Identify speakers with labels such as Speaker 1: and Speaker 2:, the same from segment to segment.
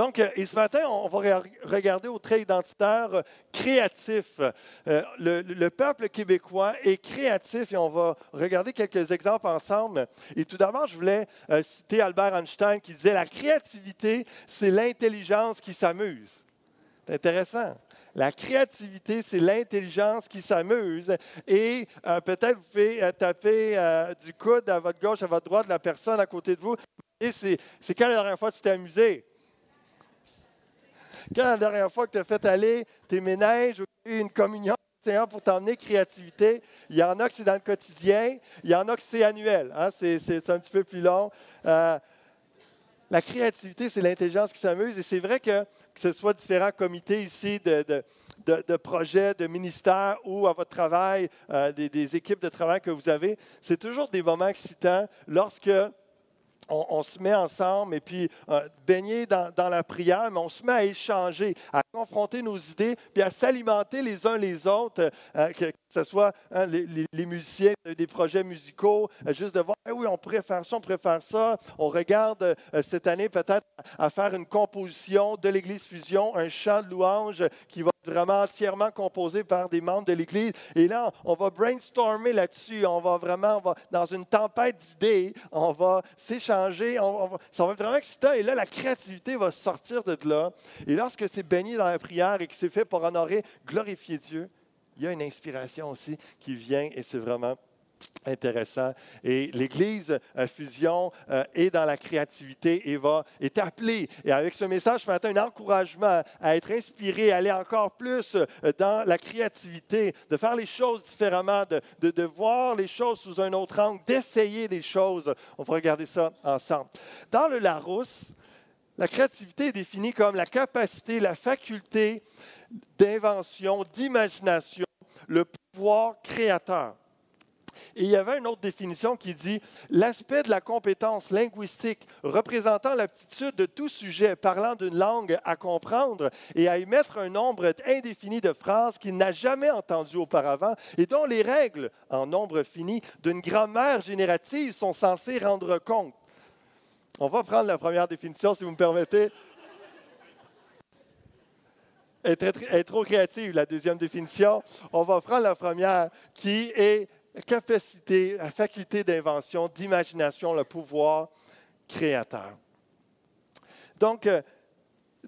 Speaker 1: Donc, euh, et ce matin, on va regarder au trait identitaire euh, créatif. Euh, le, peuple québécois est créatif et on va regarder quelques exemples ensemble. Et tout d'abord, je voulais citer Albert Einstein qui disait La créativité, c'est l'intelligence qui s'amuse. C'est intéressant. La créativité, c'est l'intelligence qui s'amuse. Et peut-être vous pouvez taper du coude à votre gauche, à votre droite, la personne à côté de vous. Et c'est quand la dernière fois que tu t'es amusé? Quand la dernière fois que tu as fait aller tes ménages ou une communion pour t'emmener créativité. Il y en a que c'est dans le quotidien, il y en a que c'est annuel. Hein? C'est un petit peu plus long. Euh, la créativité, c'est l'intelligence qui s'amuse. Et c'est vrai que, que ce soit différents comités ici de, de, projets, de ministères ou à votre travail, euh, des, équipes de travail que vous avez, c'est toujours des moments excitants lorsque on, se met ensemble et puis euh, baigner dans, la prière, mais on se met à échanger, à confronter nos idées, puis à s'alimenter les uns les autres, euh, ce soit hein, les, musiciens des projets musicaux, euh, juste de voir, eh oui, on faire ça, on faire ça. On regarde cette année peut-être à faire une composition de l'Église Fusion, un chant de louange qui va être vraiment entièrement composé par des membres de l'Église. Et là, on va brainstormer là-dessus. On va vraiment, on va, dans une tempête d'idées, on va s'échanger ça va être vraiment excitant. Et là, la créativité va sortir de là. Et lorsque c'est baigné dans la prière et que c'est fait pour honorer, glorifier Dieu, il y a une inspiration aussi qui vient et c'est vraiment intéressant. Et l'Église euh, Fusion euh, est dans la créativité et va, est appelée, et avec ce message ce matin, un encouragement à être inspiré, à aller encore plus euh, dans la créativité, de faire les choses différemment, de, de, de voir les choses sous un autre angle, d'essayer des choses. On va regarder ça ensemble. Dans le Larousse, la créativité est définie comme la capacité, la faculté d'invention, d'imagination, le pouvoir créateur. Et il y avait une autre définition qui dit l'aspect de la compétence linguistique représentant l'aptitude de tout sujet parlant d'une langue à comprendre et à émettre un nombre indéfini de phrases qu'il n'a jamais entendues auparavant et dont les règles, en nombre fini, d'une grammaire générative sont censées rendre compte. On va prendre la première définition, si vous me permettez. Être, trop créative, la deuxième définition. On va prendre la première qui est capacité, la faculté d'invention, d'imagination, le pouvoir créateur. Donc, euh,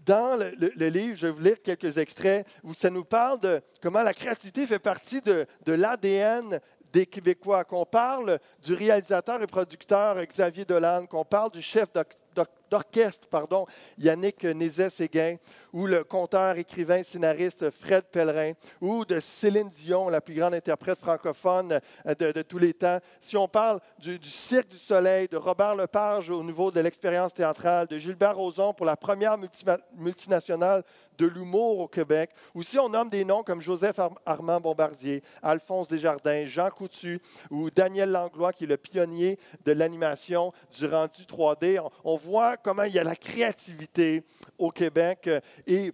Speaker 1: dans le, livre, je vais vous lire quelques extraits où ça nous parle de comment la créativité fait partie de, de l'ADN des Québécois, qu'on parle du réalisateur et producteur Xavier Dolan, qu'on parle du chef d'orchestre, pardon, Yannick Nézet-Séguin, ou le conteur, écrivain, scénariste Fred Pellerin, ou de Céline Dion, la plus grande interprète francophone euh, de, tous les temps. Si on parle du, Cirque du Soleil, de Robert Lepage au niveau de l'expérience théâtrale, de Gilbert Rozon pour la première multinationale de l'humour au Québec, ou si on nomme des noms comme Joseph Armand Bombardier, Alphonse Desjardins, Jean Coutu ou Daniel Langlois, qui est le pionnier de l'animation du rendu 3D, on, voit comment il y a la créativité au Québec et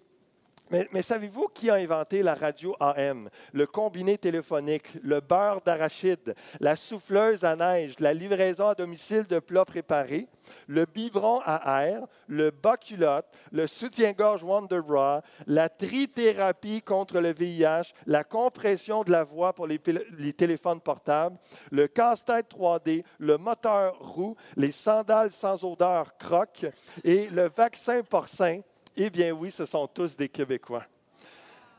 Speaker 1: mais, savez-vous qui a inventé la radio AM, le combiné téléphonique, le beurre d'arachide, la souffleuse à neige, la livraison à domicile de plats préparés, le biberon à air, le bas-culotte, le soutien-gorge Wonder Bra, la trithérapie contre le VIH, la compression de la voix pour les, téléphones portables, le casse-tête 3D, le moteur roux, les sandales sans odeur croque et le vaccin porcin eh bien oui, ce sont tous des Québécois.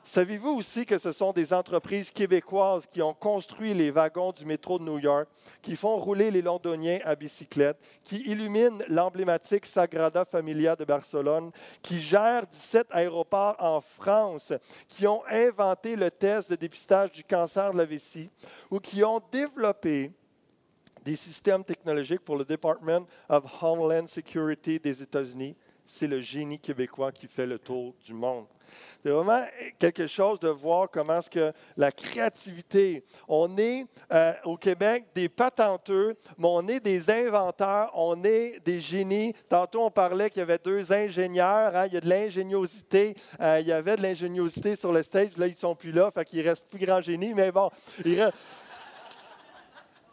Speaker 1: Savez-vous aussi que ce sont des entreprises québécoises qui ont construit les wagons du métro de New York, qui font rouler les Londoniens à bicyclette, qui illuminent l'emblématique Sagrada Familia de Barcelone, qui gèrent 17 aéroports en France, qui ont inventé le test de dépistage du cancer de la vessie ou qui ont développé des systèmes technologiques pour le Department of Homeland Security des États-Unis c'est le génie québécois qui fait le tour du monde. C'est vraiment quelque chose de voir comment est-ce que la créativité, on est euh, au Québec des patenteux, mais on est des inventeurs, on est des génies. Tantôt, on parlait qu'il y avait deux ingénieurs, hein, il y a de l'ingéniosité, euh, il y avait de l'ingéniosité sur le stage, là, ils ne sont plus là, fait qu'il reste plus grand génie, mais bon, il reste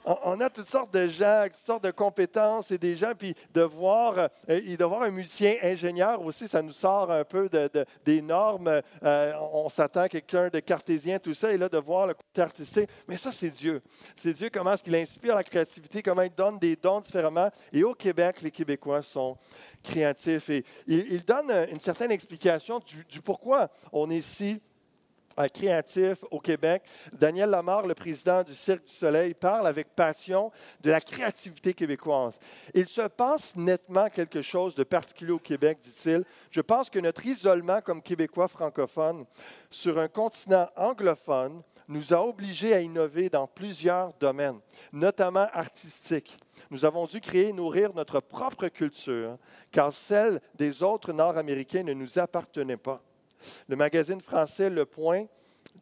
Speaker 1: on, a toutes sortes de gens, toutes sortes de compétences et des gens, puis de voir, euh, de voir un musicien ingénieur aussi, ça nous sort un peu de, des normes. Euh, on s'attend à quelqu'un de cartésien, tout ça, et là, de voir le côté artistique. Mais ça, c'est Dieu. C'est Dieu, comment est-ce qu'il inspire la créativité, comment il donne des dons différemment. Et au Québec, les Québécois sont créatifs. Et il, donne une certaine explication du, du pourquoi on est si créatif au Québec. Daniel Lamar, le président du Cirque du Soleil, parle avec passion de la créativité québécoise. Il se passe nettement quelque chose de particulier au Québec, dit-il. Je pense que notre isolement comme Québécois francophones sur un continent anglophone nous a obligés à innover dans plusieurs domaines, notamment artistiques. Nous avons dû créer et nourrir notre propre culture, car celle des autres Nord-Américains ne nous appartenait pas. Le magazine français Le Point,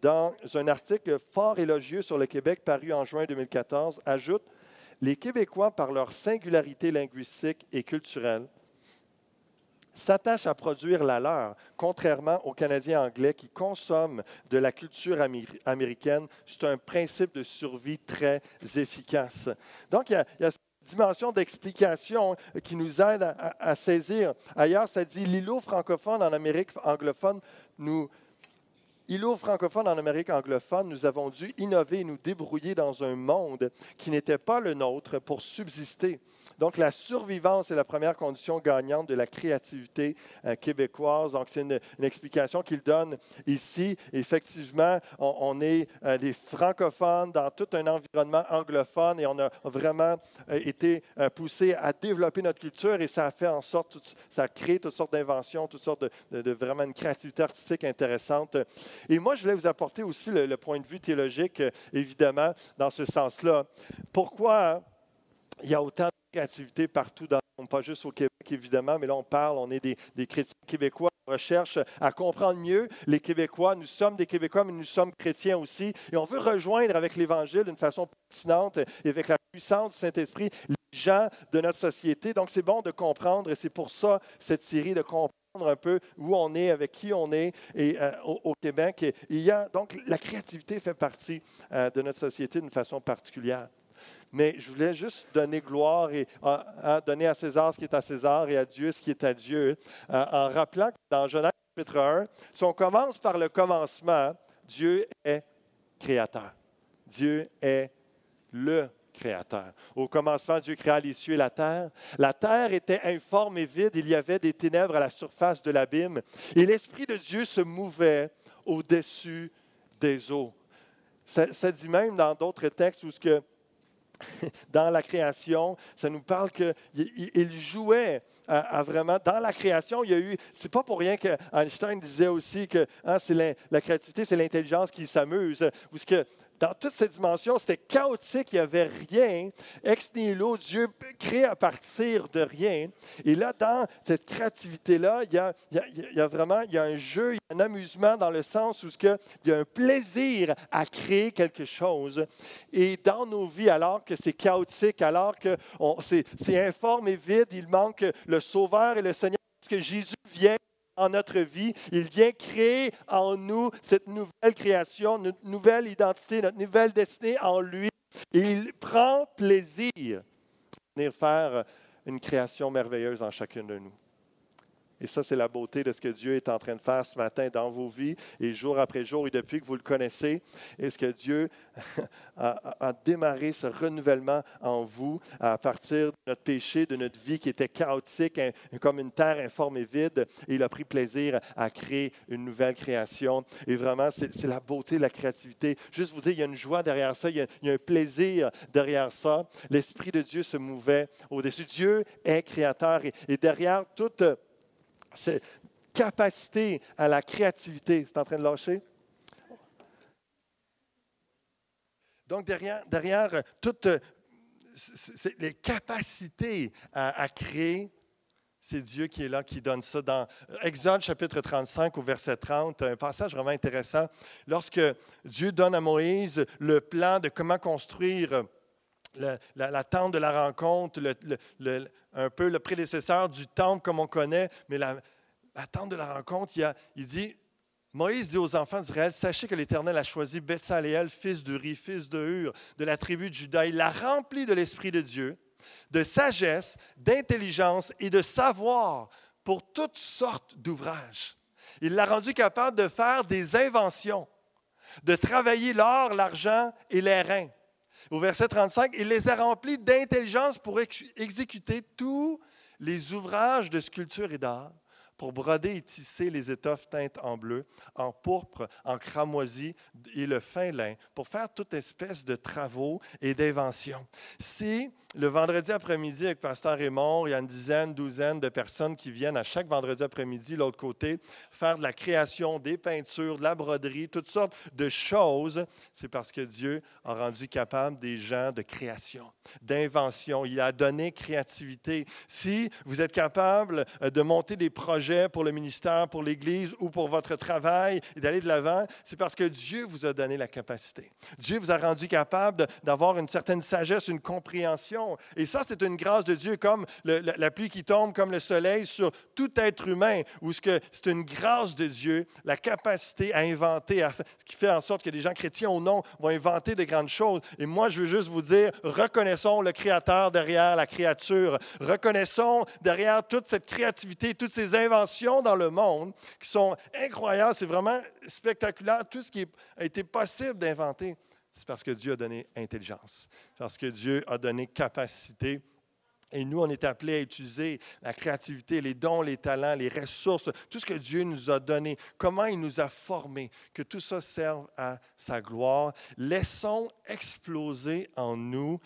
Speaker 1: dans un article fort élogieux sur le Québec paru en juin 2014, ajoute Les Québécois, par leur singularité linguistique et culturelle, s'attachent à produire la leur, contrairement aux Canadiens anglais qui consomment de la culture américaine. C'est un principe de survie très efficace. Donc, il y a, cette dimension d'explication qui nous aide à, saisir. Ailleurs, ça dit l'îlot francophone en Amérique anglophone nous îlot francophone en Amérique anglophone, nous avons dû innover et nous débrouiller dans un monde qui n'était pas le nôtre pour subsister. Donc, la survivance est la première condition gagnante de la créativité euh, québécoise. Donc, c'est une, explication qu'il donne ici. Effectivement, on, est euh, des francophones dans tout un environnement anglophone et on a vraiment euh, été poussé à développer notre culture et ça a fait en sorte, ça a créé toutes sortes d'inventions, toutes sortes de, vraiment une créativité artistique intéressante. Et moi, je voulais vous apporter aussi le, point de vue théologique, évidemment, dans ce sens-là. Pourquoi il y a autant de créativité partout dans pas juste au Québec, évidemment, mais là, on parle, on est des, des chrétiens québécois, on recherche à comprendre mieux les Québécois. Nous sommes des Québécois, mais nous sommes chrétiens aussi. Et on veut rejoindre avec l'Évangile d'une façon pertinente et avec la puissance du Saint-Esprit les gens de notre société. Donc, c'est bon de comprendre, et c'est pour ça cette série de comprendre un peu où on est, avec qui on est et, euh, au, Québec. Donc, la créativité fait partie euh, de notre société d'une façon particulière. Mais je voulais juste donner gloire et donner à César ce qui est à César et à Dieu ce qui est à Dieu, euh, en rappelant que dans Genèse chapitre 1, si on commence par le commencement, Dieu est créateur. Dieu est le créateur. Au commencement, Dieu créa les cieux et la terre. La terre était informe et vide. Il y avait des ténèbres à la surface de l'abîme. Et l'Esprit de Dieu se mouvait au-dessus des eaux. Ça, dit même dans d'autres textes où ce que dans la création, ça nous parle qu'il jouait à, vraiment. Dans la création, il y a eu. C'est pas pour rien que Einstein disait aussi que hein, la, la, créativité, c'est l'intelligence qui s'amuse. Ou ce que dans toutes ces dimensions, c'était chaotique, il n'y avait rien. Ex nihilo, Dieu crée à partir de rien. Et là, dans cette créativité-là, il y a, il y a, vraiment il y a un jeu, il y a un amusement dans le sens où il y a un plaisir à créer quelque chose. Et dans nos vies, alors que c'est chaotique, alors que c'est informe et vide, il manque le Sauveur et le Seigneur, parce que Jésus vient en notre vie. Il vient créer en nous cette nouvelle création, notre nouvelle identité, notre nouvelle destinée en lui. Il prend plaisir à venir faire une création merveilleuse en chacune de nous. Et ça, c'est la beauté de ce que Dieu est en train de faire ce matin dans vos vies et jour après jour et depuis que vous le connaissez. Et ce que Dieu a, démarré ce renouvellement en vous à partir de notre péché, de notre vie qui était chaotique, comme une terre informe et vide. Et il a pris plaisir à créer une nouvelle création. Et vraiment, c'est la beauté de la créativité. Juste vous dire, il y a une joie derrière ça, il y a, un plaisir derrière ça. L'Esprit de Dieu se mouvait au-dessus. Dieu est créateur et derrière toute cette capacité à la créativité. C'est en train de lâcher? Donc, derrière, derrière toutes les capacités à, créer, c'est Dieu qui est là, qui donne ça. Dans Exode chapitre 35 au verset 30, un passage vraiment intéressant. Lorsque Dieu donne à Moïse le plan de comment construire la, tente de la rencontre, un peu le prédécesseur du temple comme on connaît, mais la, tente de la rencontre, il, dit, Moïse dit aux enfants d'Israël, sachez que l'Éternel a choisi Betsaléel, fils d'Uri, fils de Hur, de la tribu de Juda. Il l'a rempli de l'Esprit de Dieu, de sagesse, d'intelligence et de savoir pour toutes sortes d'ouvrages. Il l'a rendu capable de faire des inventions, de travailler l'or, l'argent et les reins. Au verset 35, il les a remplis d'intelligence pour exécuter tous les ouvrages de sculpture et d'art pour broder et tisser les étoffes teintes en bleu, en pourpre, en cramoisi et le fin lin, pour faire toute espèce de travaux et d'inventions. Si le vendredi après-midi avec Pasteur Raymond, il y a une dizaine, douzaine de personnes qui viennent à chaque vendredi après-midi, l'autre côté, faire de la création, des peintures, de la broderie, toutes sortes de choses. C'est parce que Dieu a rendu capable des gens de création, d'invention. Il a donné créativité. Si vous êtes capable euh, de monter des projets pour le ministère, pour l'Église ou pour votre travail et d'aller de l'avant, c'est parce que Dieu vous a donné la capacité. Dieu vous a rendu capable d'avoir une certaine sagesse, une compréhension et ça, c'est une grâce de Dieu, comme la, pluie qui tombe, comme le soleil sur tout être humain, où c'est une grâce de Dieu, la capacité à inventer, ce qui fait en sorte que les gens chrétiens ou non vont inventer de grandes choses. Et moi, je veux juste vous dire, reconnaissons le Créateur derrière la créature. Reconnaissons derrière toute cette créativité, toutes ces inventions dans le monde qui sont incroyables. C'est vraiment spectaculaire, tout ce qui a été possible d'inventer c'est parce que Dieu a donné intelligence, parce que Dieu a donné capacité. Et nous, on est appelés à utiliser la créativité, les dons, les talents, les ressources, tout ce que Dieu nous a donné, comment il nous a formés, que tout ça serve à sa gloire. Laissons exploser en nous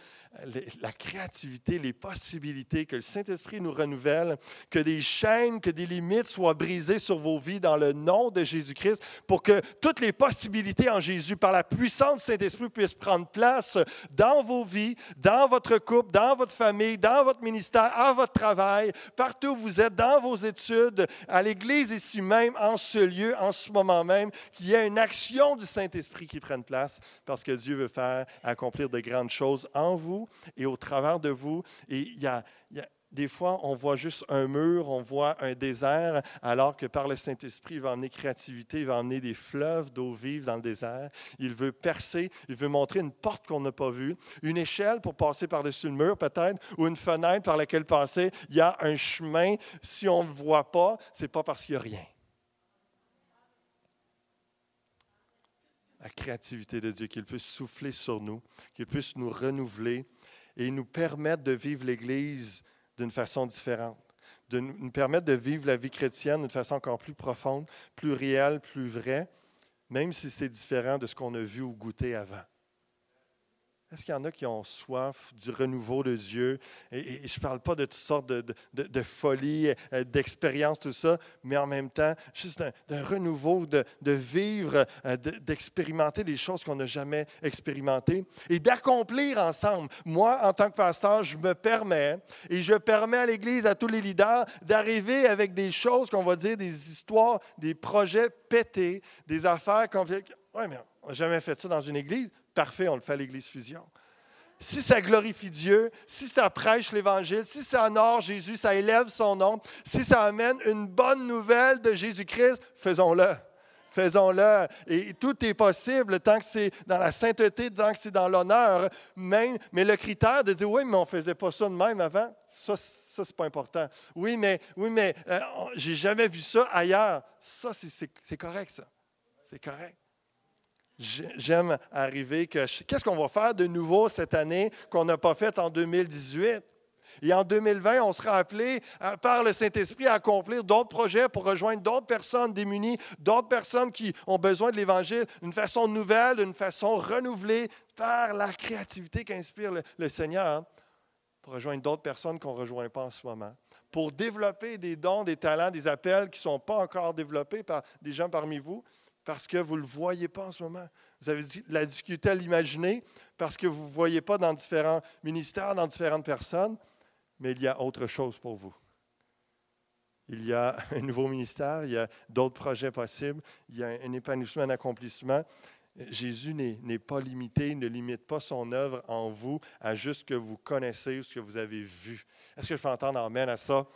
Speaker 1: la créativité, les possibilités, que le Saint-Esprit nous renouvelle, que des chaînes, que des limites soient brisées sur vos vies dans le nom de Jésus-Christ, pour que toutes les possibilités en Jésus, par la puissance du Saint-Esprit, puissent prendre place dans vos vies, dans votre couple, dans votre famille, dans votre ministère, à votre travail, partout où vous êtes, dans vos études, à l'Église ici même, en ce lieu, en ce moment même, qu'il y ait une action du Saint-Esprit qui prenne place, parce que Dieu veut faire accomplir de grandes choses en vous et au travers de vous. Et il y a, des fois, on voit juste un mur, on voit un désert, alors que par le Saint-Esprit, il va emmener créativité, il va emmener des fleuves d'eau vive dans le désert. Il veut percer, il veut montrer une porte qu'on n'a pas vue, une échelle pour passer par-dessus le mur peut-être, ou une fenêtre par laquelle passer. Il y a un chemin. Si on ne le voit pas, ce n'est pas parce qu'il n'y a rien. La créativité de Dieu, qu'il puisse souffler sur nous, qu'il puisse nous renouveler et nous permettre de vivre l'Église d'une façon différente, de nous permettre de vivre la vie chrétienne d'une façon encore plus profonde, plus réelle, plus vraie, même si c'est différent de ce qu'on a vu ou goûté avant. Est-ce qu'il y en a qui ont soif du renouveau de Dieu? Et, je ne parle pas de toutes sortes de, de, folie, euh, d'expérience, tout ça, mais en même temps, juste d'un renouveau, de, vivre, euh, d'expérimenter des choses qu'on n'a jamais expérimentées et d'accomplir ensemble. Moi, en tant que pasteur, je me permets et je permets à l'Église, à tous les leaders, d'arriver avec des choses qu'on va dire, des histoires, des projets pétés, des affaires compliquées. Oui, mais on n'a jamais fait ça dans une Église parfait, on le fait à l'Église Fusion. Si ça glorifie Dieu, si ça prêche l'Évangile, si ça honore Jésus, ça élève son nom, si ça amène une bonne nouvelle de Jésus-Christ, faisons-le. Faisons-le. Et tout est possible tant que c'est dans la sainteté, tant que c'est dans l'honneur. Mais le critère de dire oui, mais on ne faisait pas ça de même avant, ça, ça c'est pas important. Oui, mais, oui, mais euh, j'ai jamais vu ça ailleurs. Ça, c'est correct, ça. C'est correct j'aime arriver que qu'est-ce qu'on va faire de nouveau cette année qu'on n'a pas fait en 2018? Et en 2020, on sera appelé euh, par le Saint-Esprit à accomplir d'autres projets pour rejoindre d'autres personnes démunies, d'autres personnes qui ont besoin de l'Évangile d'une façon nouvelle, d'une façon renouvelée par la créativité qu'inspire le, le Seigneur, hein, pour rejoindre d'autres personnes qu'on ne rejoint pas en ce moment, pour développer des dons, des talents, des appels qui ne sont pas encore développés par des gens parmi vous, parce que vous ne le voyez pas en ce moment. Vous avez la difficulté à l'imaginer parce que vous ne voyez pas dans différents ministères, dans différentes personnes, mais il y a autre chose pour vous. Il y a un nouveau ministère, il y a d'autres projets possibles, il y a un épanouissement, un accomplissement. Jésus n'est pas limité, il ne limite pas son œuvre en vous à juste ce que vous connaissez ou ce que vous avez vu. Est-ce que je peux entendre amène à ça?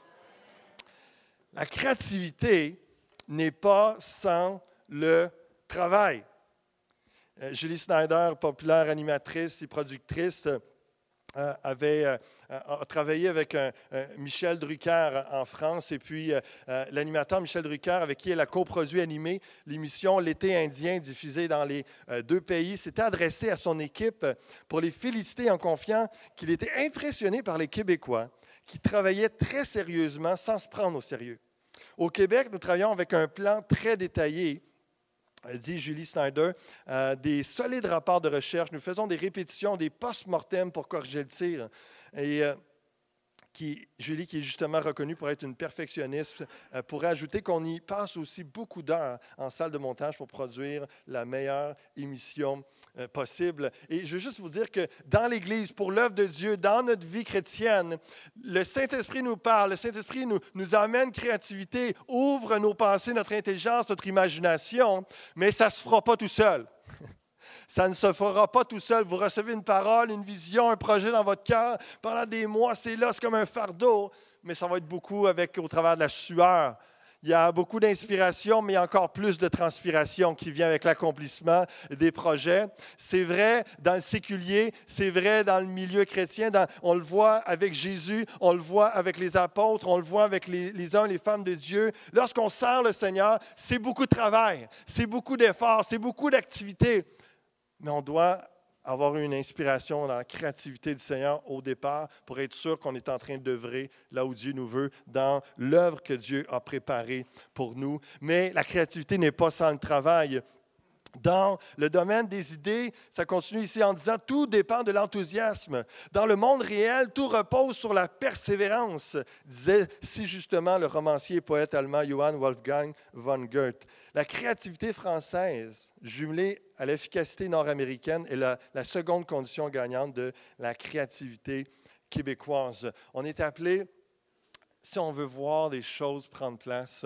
Speaker 1: La créativité n'est pas sans le travail. Euh, Julie Snyder, populaire animatrice et productrice, euh, avait euh, travaillé avec Michel Drucker en France et puis l'animateur Michel Drucker avec qui elle a coproduit animé l'émission L'été indien diffusée dans les deux pays s'était adressé à son équipe pour les féliciter en confiant qu'il était impressionné par les Québécois qui travaillaient très sérieusement sans se prendre au sérieux. Au Québec, nous travaillons avec un plan très détaillé dit Julie Snyder, euh, des solides rapports de recherche. Nous faisons des répétitions, des post-mortem pour corriger le tir. Et euh, qui, Julie, qui est justement reconnue pour être une perfectionniste, euh, pourrait ajouter qu'on y passe aussi beaucoup d'heures en salle de montage pour produire la meilleure émission euh, possible. Et je veux juste vous dire que dans l'Église, pour l'œuvre de Dieu, dans notre vie chrétienne, le Saint-Esprit nous parle, le Saint-Esprit nous, nous amène créativité, ouvre nos pensées, notre intelligence, notre imagination, mais ça ne se fera pas tout seul. Ça ne se fera pas tout seul. Vous recevez une parole, une vision, un projet dans votre cœur. Pendant des mois, c'est là, c'est comme un fardeau, mais ça va être beaucoup avec, au travers de la sueur. Il y a beaucoup d'inspiration, mais il y a encore plus de transpiration qui vient avec l'accomplissement des projets. C'est vrai dans le séculier, c'est vrai dans le milieu chrétien. on le voit avec Jésus, on le voit avec les apôtres, on le voit avec les, hommes et les femmes de Dieu. Lorsqu'on sert le Seigneur, c'est beaucoup de travail, c'est beaucoup d'efforts, c'est beaucoup d'activités mais on doit avoir une inspiration dans la créativité du Seigneur au départ pour être sûr qu'on est en train d'œuvrer là où Dieu nous veut, dans l'œuvre que Dieu a préparée pour nous. Mais la créativité n'est pas sans le travail. Dans le domaine des idées, ça continue ici en disant tout dépend de l'enthousiasme. Dans le monde réel, tout repose sur la persévérance, disait si justement le romancier et poète allemand Johann Wolfgang von Goethe. La créativité française, jumelée à l'efficacité nord-américaine, est la, la seconde condition gagnante de la créativité québécoise. On est appelé, si on veut voir des choses prendre place,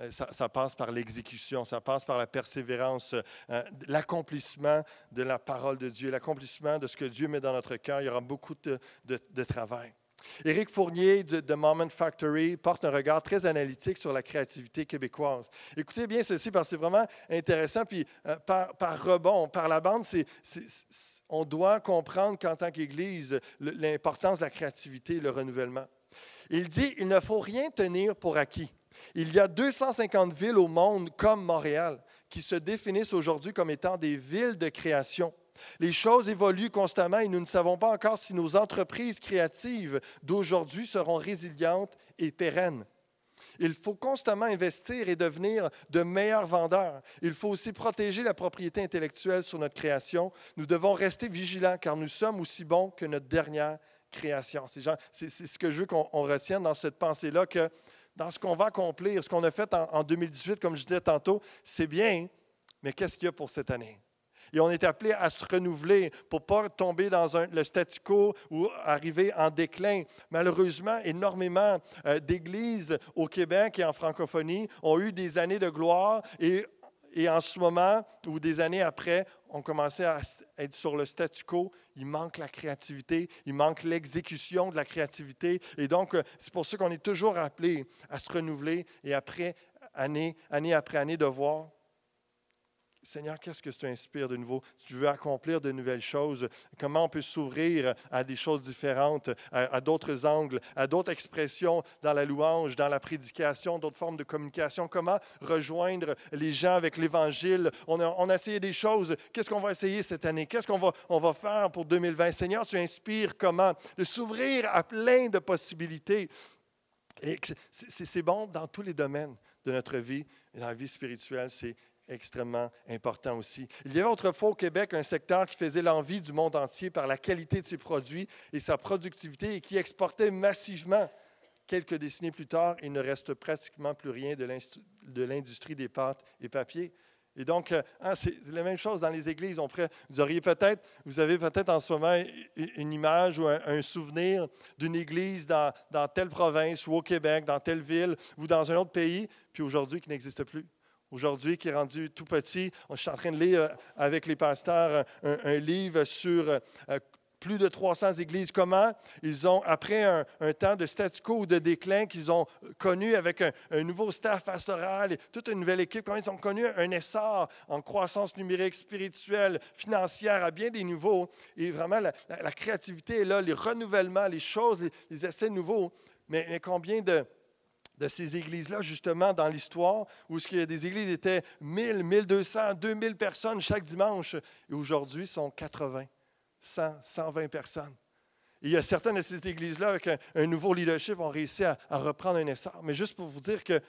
Speaker 1: euh, ça, passe par l'exécution, ça passe par la persévérance, euh, l'accomplissement de la parole de Dieu, l'accomplissement de ce que Dieu met dans notre cœur. Il y aura beaucoup de, travail. Éric Fournier de, Moment Factory porte un regard très analytique sur la créativité québécoise. Écoutez bien ceci parce que c'est vraiment intéressant. Puis euh, par, par, rebond, par la bande, on doit comprendre qu'en tant qu'Église, l'importance de la créativité et le renouvellement. Il dit, il ne faut rien tenir pour acquis. Il y a 250 villes au monde comme Montréal qui se définissent aujourd'hui comme étant des villes de création. Les choses évoluent constamment et nous ne savons pas encore si nos entreprises créatives d'aujourd'hui seront résilientes et pérennes. Il faut constamment investir et devenir de meilleurs vendeurs. Il faut aussi protéger la propriété intellectuelle sur notre création. Nous devons rester vigilants car nous sommes aussi bons que notre dernière création. C'est ce que je veux qu'on retienne dans cette pensée-là, que dans ce qu'on va accomplir, ce qu'on a fait en, 2018, comme je disais tantôt, c'est bien, mais qu'est-ce qu'il y a pour cette année? Et on est appelé à se renouveler pour ne pas tomber dans le statu quo ou arriver en déclin. Malheureusement, énormément euh, d'églises au Québec et en francophonie ont eu des années de gloire et et en ce moment, ou des années après, on commençait à être sur le statu quo. Il manque la créativité, il manque l'exécution de la créativité. Et donc, euh, c'est pour ça qu'on est toujours appelé à se renouveler et après, année, année après année, de voir Seigneur, qu'est-ce que tu inspires de nouveau? Tu veux accomplir de nouvelles choses. Comment on peut s'ouvrir à des choses différentes, à, d'autres angles, à d'autres expressions dans la louange, dans la prédication, d'autres formes de communication? Comment rejoindre les gens avec l'Évangile? On a, essayé des choses. Qu'est-ce qu'on va essayer cette année? Qu'est-ce qu'on va, on va faire pour 2020? Seigneur, tu inspires comment? De s'ouvrir à plein de possibilités. C'est bon dans tous les domaines de notre vie, dans la vie spirituelle, c'est extrêmement important aussi. Il y avait autrefois au Québec un secteur qui faisait l'envie du monde entier par la qualité de ses produits et sa productivité et qui exportait massivement. Quelques décennies plus tard, il ne reste pratiquement plus rien de l'industrie des pâtes et papiers. Et donc, euh, hein, c'est la même chose dans les églises. vous auriez peut-être, vous avez peut-être en ce moment une image ou un, souvenir d'une église dans, dans, telle province ou au Québec, dans telle ville ou dans un autre pays, puis aujourd'hui qui n'existe plus aujourd'hui qui est rendu tout petit. Je suis en train de lire euh, avec les pasteurs un, livre sur euh, plus de 300 églises. Comment ils ont, après un, temps de statu quo ou de déclin qu'ils ont connu avec un, nouveau staff pastoral et toute une nouvelle équipe, comment ils ont connu un essor en croissance numérique, spirituelle, financière à bien des niveaux. Et vraiment, la, créativité est là, les renouvellements, les choses, les, essais nouveaux. Mais, combien de, de ces églises-là, justement, dans l'histoire, où ce des églises étaient 1000, 1200, 2000 personnes chaque dimanche, et aujourd'hui, sont 80. 100, 120 personnes. il y a certaines de ces églises-là, avec un, nouveau leadership, ont réussi à, reprendre un essor. Mais juste pour vous dire que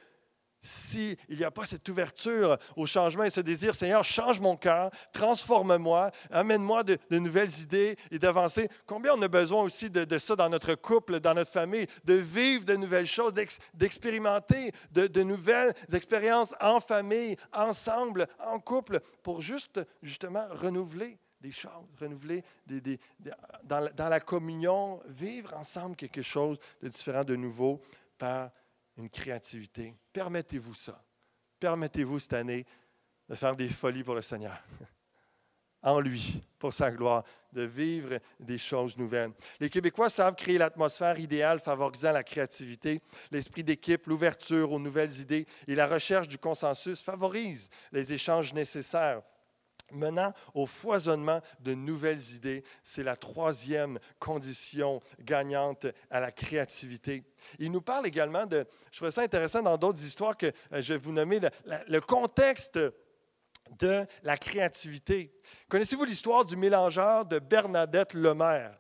Speaker 1: s'il n'y a pas cette ouverture au changement et ce désir, Seigneur, change mon cœur, transforme-moi, amène-moi de, nouvelles idées et d'avancer. Combien on a besoin aussi de, ça dans notre couple, dans notre famille, de vivre de nouvelles choses, d'expérimenter de, de, nouvelles expériences en famille, ensemble, en couple, pour juste, justement, renouveler des choses, renouveler dans, dans, la communion, vivre ensemble quelque chose de différent, de nouveau, par une créativité. Permettez-vous ça. Permettez-vous cette année de faire des folies pour le Seigneur. En lui, pour sa gloire, de vivre des choses nouvelles. Les Québécois savent créer l'atmosphère idéale favorisant la créativité. L'esprit d'équipe, l'ouverture aux nouvelles idées et la recherche du consensus favorisent les échanges nécessaires menant au foisonnement de nouvelles idées. C'est la troisième condition gagnante à la créativité. Il nous parle également de, je trouve ça intéressant dans d'autres histoires que euh, je vais vous nommer, le, contexte de la créativité. Connaissez-vous l'histoire du mélangeur de Bernadette Lemaire?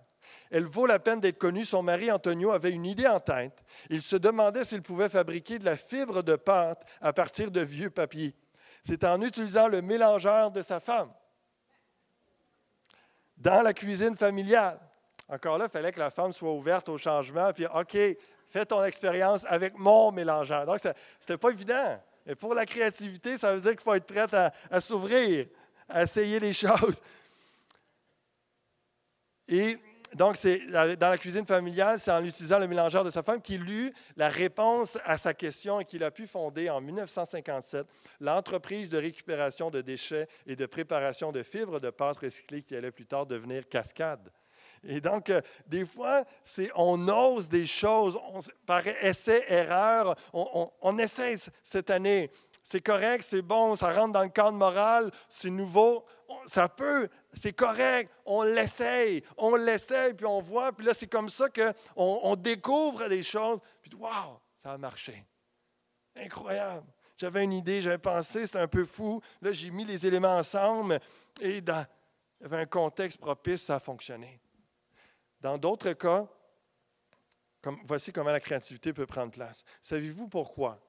Speaker 1: Elle vaut la peine d'être connue. Son mari Antonio avait une idée en tête. Il se demandait s'il pouvait fabriquer de la fibre de pâte à partir de vieux papiers c'est en utilisant le mélangeur de sa femme dans la cuisine familiale. Encore là, il fallait que la femme soit ouverte au changement, puis OK, fais ton expérience avec mon mélangeur. Donc, ce n'était pas évident. Et pour la créativité, ça veut dire qu'il faut être prêt à, à s'ouvrir, à essayer les choses. Et donc, c'est dans la cuisine familiale, c'est en utilisant le mélangeur de sa femme qu'il eut la réponse à sa question et qu'il a pu fonder en 1957 l'entreprise de récupération de déchets et de préparation de fibres de pâte recyclées qui allait plus tard devenir Cascade. Et donc, euh, des fois, on ose des choses par essai-erreur. On, on, essaie cette année. C'est correct, c'est bon, ça rentre dans le cadre moral, c'est nouveau. Ça peut, c'est correct, on l'essaye, on l'essaye, puis on voit, puis là, c'est comme ça qu'on on découvre des choses, puis waouh, ça a marché. Incroyable. J'avais une idée, j'avais pensé, c'était un peu fou. Là, j'ai mis les éléments ensemble et dans, un contexte propice, ça a fonctionné. Dans d'autres cas, comme, voici comment la créativité peut prendre place. Savez-vous pourquoi?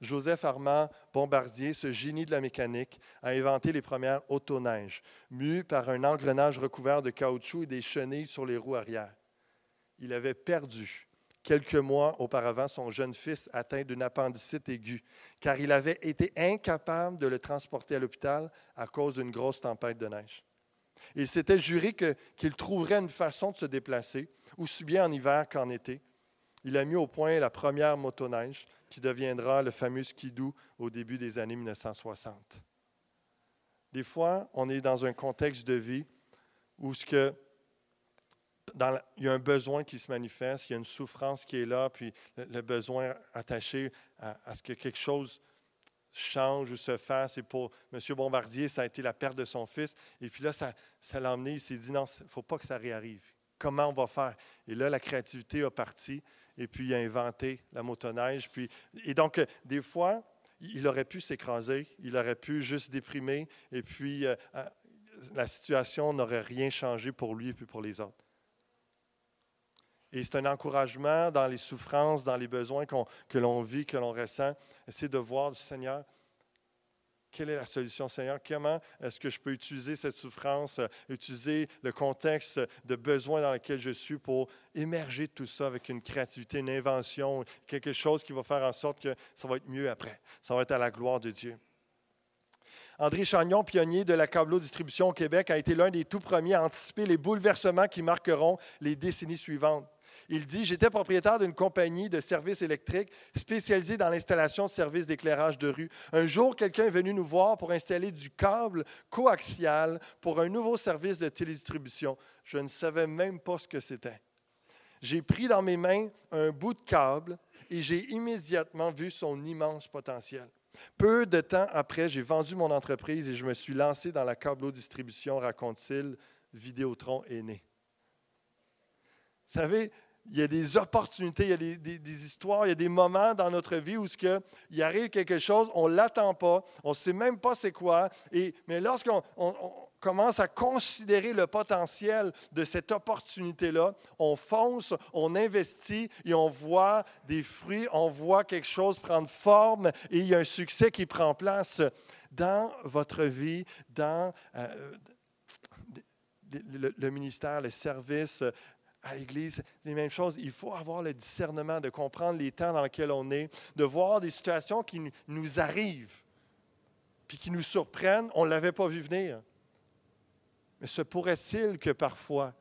Speaker 1: Joseph Armand Bombardier, ce génie de la mécanique, a inventé les premières autoneiges, mues par un engrenage recouvert de caoutchouc et des chenilles sur les roues arrière. Il avait perdu quelques mois auparavant son jeune fils atteint d'une appendicite aiguë, car il avait été incapable de le transporter à l'hôpital à cause d'une grosse tempête de neige. Il s'était juré qu'il trouverait une façon de se déplacer, aussi bien en hiver qu'en été. Il a mis au point la première motoneige, qui deviendra le fameux skidoo au début des années 1960. Des fois, on est dans un contexte de vie où ce il y a un besoin qui se manifeste, il y a une souffrance qui est là, puis le, besoin attaché à, ce que quelque chose change ou se fasse. Et pour M. Bombardier, ça a été la perte de son fils. Et puis là, ça, ça l'a emmené, il s'est dit, non, il ne faut pas que ça réarrive. Comment on va faire? Et là, la créativité a parti et puis il a inventé la motoneige. Et donc, euh, des fois, il aurait pu s'écraser, il aurait pu juste déprimer, et puis euh, euh, la situation n'aurait rien changé pour lui et puis pour les autres. Et c'est un encouragement dans les souffrances, dans les besoins que l'on vit, que l'on ressent. Essayer de voir, Seigneur, quelle est la solution, Seigneur? Comment est-ce que je peux utiliser cette souffrance, euh, utiliser le contexte de besoin dans lequel je suis pour émerger tout ça avec une créativité, une invention, quelque chose qui va faire en sorte que ça va être mieux après. Ça va être à la gloire de Dieu. André Chagnon, pionnier de la câbleau distribution au Québec, a été l'un des tout premiers à anticiper les bouleversements qui marqueront les décennies suivantes. Il dit, j'étais propriétaire d'une compagnie de services électriques spécialisée dans l'installation de services d'éclairage de rue. Un jour, quelqu'un est venu nous voir pour installer du câble coaxial pour un nouveau service de télédistribution. Je ne savais même pas ce que c'était. J'ai pris dans mes mains un bout de câble et j'ai immédiatement vu son immense potentiel. Peu de temps après, j'ai vendu mon entreprise et je me suis lancé dans la câbleau-distribution, raconte-t-il. Vidéotron est né. Vous savez, il y a des opportunités, il y a des, histoires, il y a des moments dans notre vie où ce il arrive quelque chose, on ne l'attend pas, on ne sait même pas c'est quoi, et, mais lorsqu'on commence à considérer le potentiel de cette opportunité-là, on fonce, on investit et on voit des fruits, on voit quelque chose prendre forme et il y a un succès qui prend place dans votre vie, dans euh, le, ministère, le service, à l'Église, les mêmes choses. Il faut avoir le discernement de comprendre les temps dans lesquels on est, de voir des situations qui nous arrivent, puis qui nous surprennent. On ne l'avait pas vu venir. Mais se pourrait-il que parfois,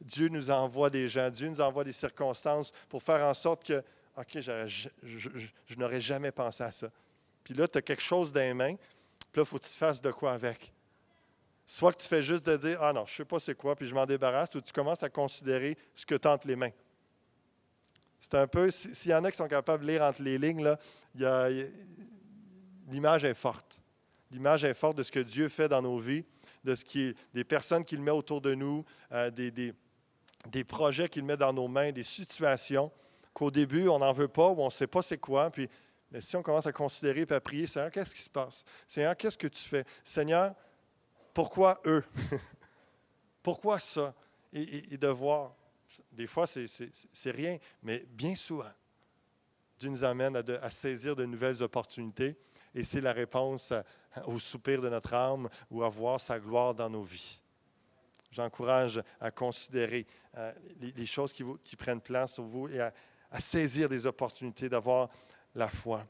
Speaker 1: Dieu nous envoie des gens, Dieu nous envoie des circonstances pour faire en sorte que, OK, je, je n'aurais jamais pensé à ça. Puis là, tu as quelque chose dans les mains, puis là, il faut que tu fasses de quoi avec. Soit que tu fais juste de dire Ah non, je ne sais pas c'est quoi, puis je m'en débarrasse, ou tu commences à considérer ce que entre les mains. C'est un peu, s'il y en a qui sont capables de lire entre les lignes, l'image est forte. L'image est forte de ce que Dieu fait dans nos vies, de ce qui des personnes qu'il met autour de nous, euh, des, des, projets qu'il met dans nos mains, des situations qu'au début, on n'en veut pas ou on ne sait pas c'est quoi. Puis, mais si on commence à considérer et à prier, Seigneur, qu'est-ce qui se passe? Seigneur, qu'est-ce que tu fais? Seigneur, pourquoi eux? Pourquoi ça? Et, de voir, des fois, c'est rien, mais bien souvent, Dieu nous amène à, saisir de nouvelles opportunités et c'est la réponse au soupir de notre âme ou à voir sa gloire dans nos vies. J'encourage à considérer euh, les, choses qui, qui, prennent place sur vous et à saisir des opportunités, d'avoir la foi.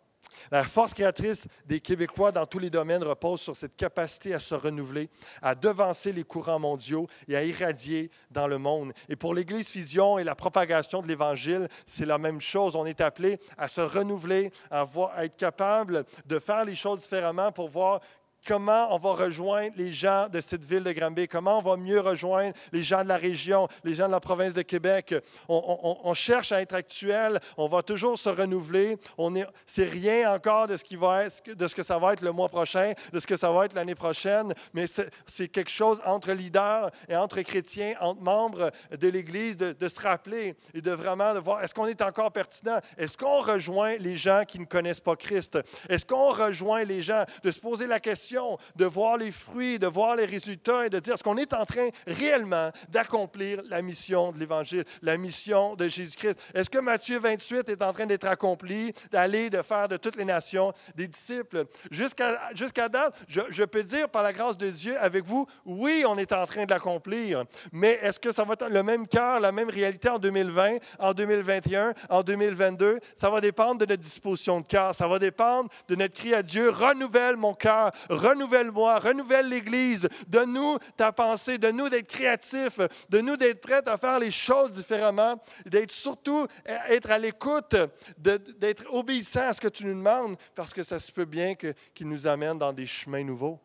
Speaker 1: La force créatrice des Québécois dans tous les domaines repose sur cette capacité à se renouveler, à devancer les courants mondiaux et à irradier dans le monde. Et pour l'Église Fusion et la propagation de l'Évangile, c'est la même chose. On est appelé à se renouveler, à, à être capable de faire les choses différemment pour voir comment on va rejoindre les gens de cette ville de Granby, comment on va mieux rejoindre les gens de la région, les gens de la province de Québec? On, cherche à être actuel, on va toujours se renouveler. On est, c'est rien encore de ce, que ça va être le mois prochain, de ce que ça va être l'année prochaine, mais c'est, quelque chose entre leaders et entre chrétiens, entre membres de l'Église, de, de se rappeler et de vraiment voir, est-ce qu'on est encore pertinent? Est-ce qu'on rejoint les gens qui ne connaissent pas Christ? Est-ce qu'on rejoint les gens? De se poser la question, de voir les fruits, de voir les résultats et de dire est-ce qu'on est en train réellement d'accomplir la mission de l'Évangile, la mission de Jésus-Christ. Est-ce que Matthieu 28 est en train d'être accompli, d'aller, de faire de toutes les nations des disciples? Jusqu'à jusqu'à date, je, je, peux dire par la grâce de Dieu avec vous, oui, on est en train de l'accomplir, mais est-ce que ça va être le même cœur, la même réalité en 2020, en 2021, en 2022? Ça va dépendre de notre disposition de cœur, ça va dépendre de notre cri à Dieu, renouvelle mon cœur, renouvelle-moi, renouvelle l'Église, donne-nous ta pensée, donne-nous d'être créatifs, donne-nous d'être prêts à faire les choses différemment, d'être surtout être à l'écoute, d'être obéissant à ce que tu nous demandes, parce que ça se peut bien qu'il nous amène dans des chemins nouveaux.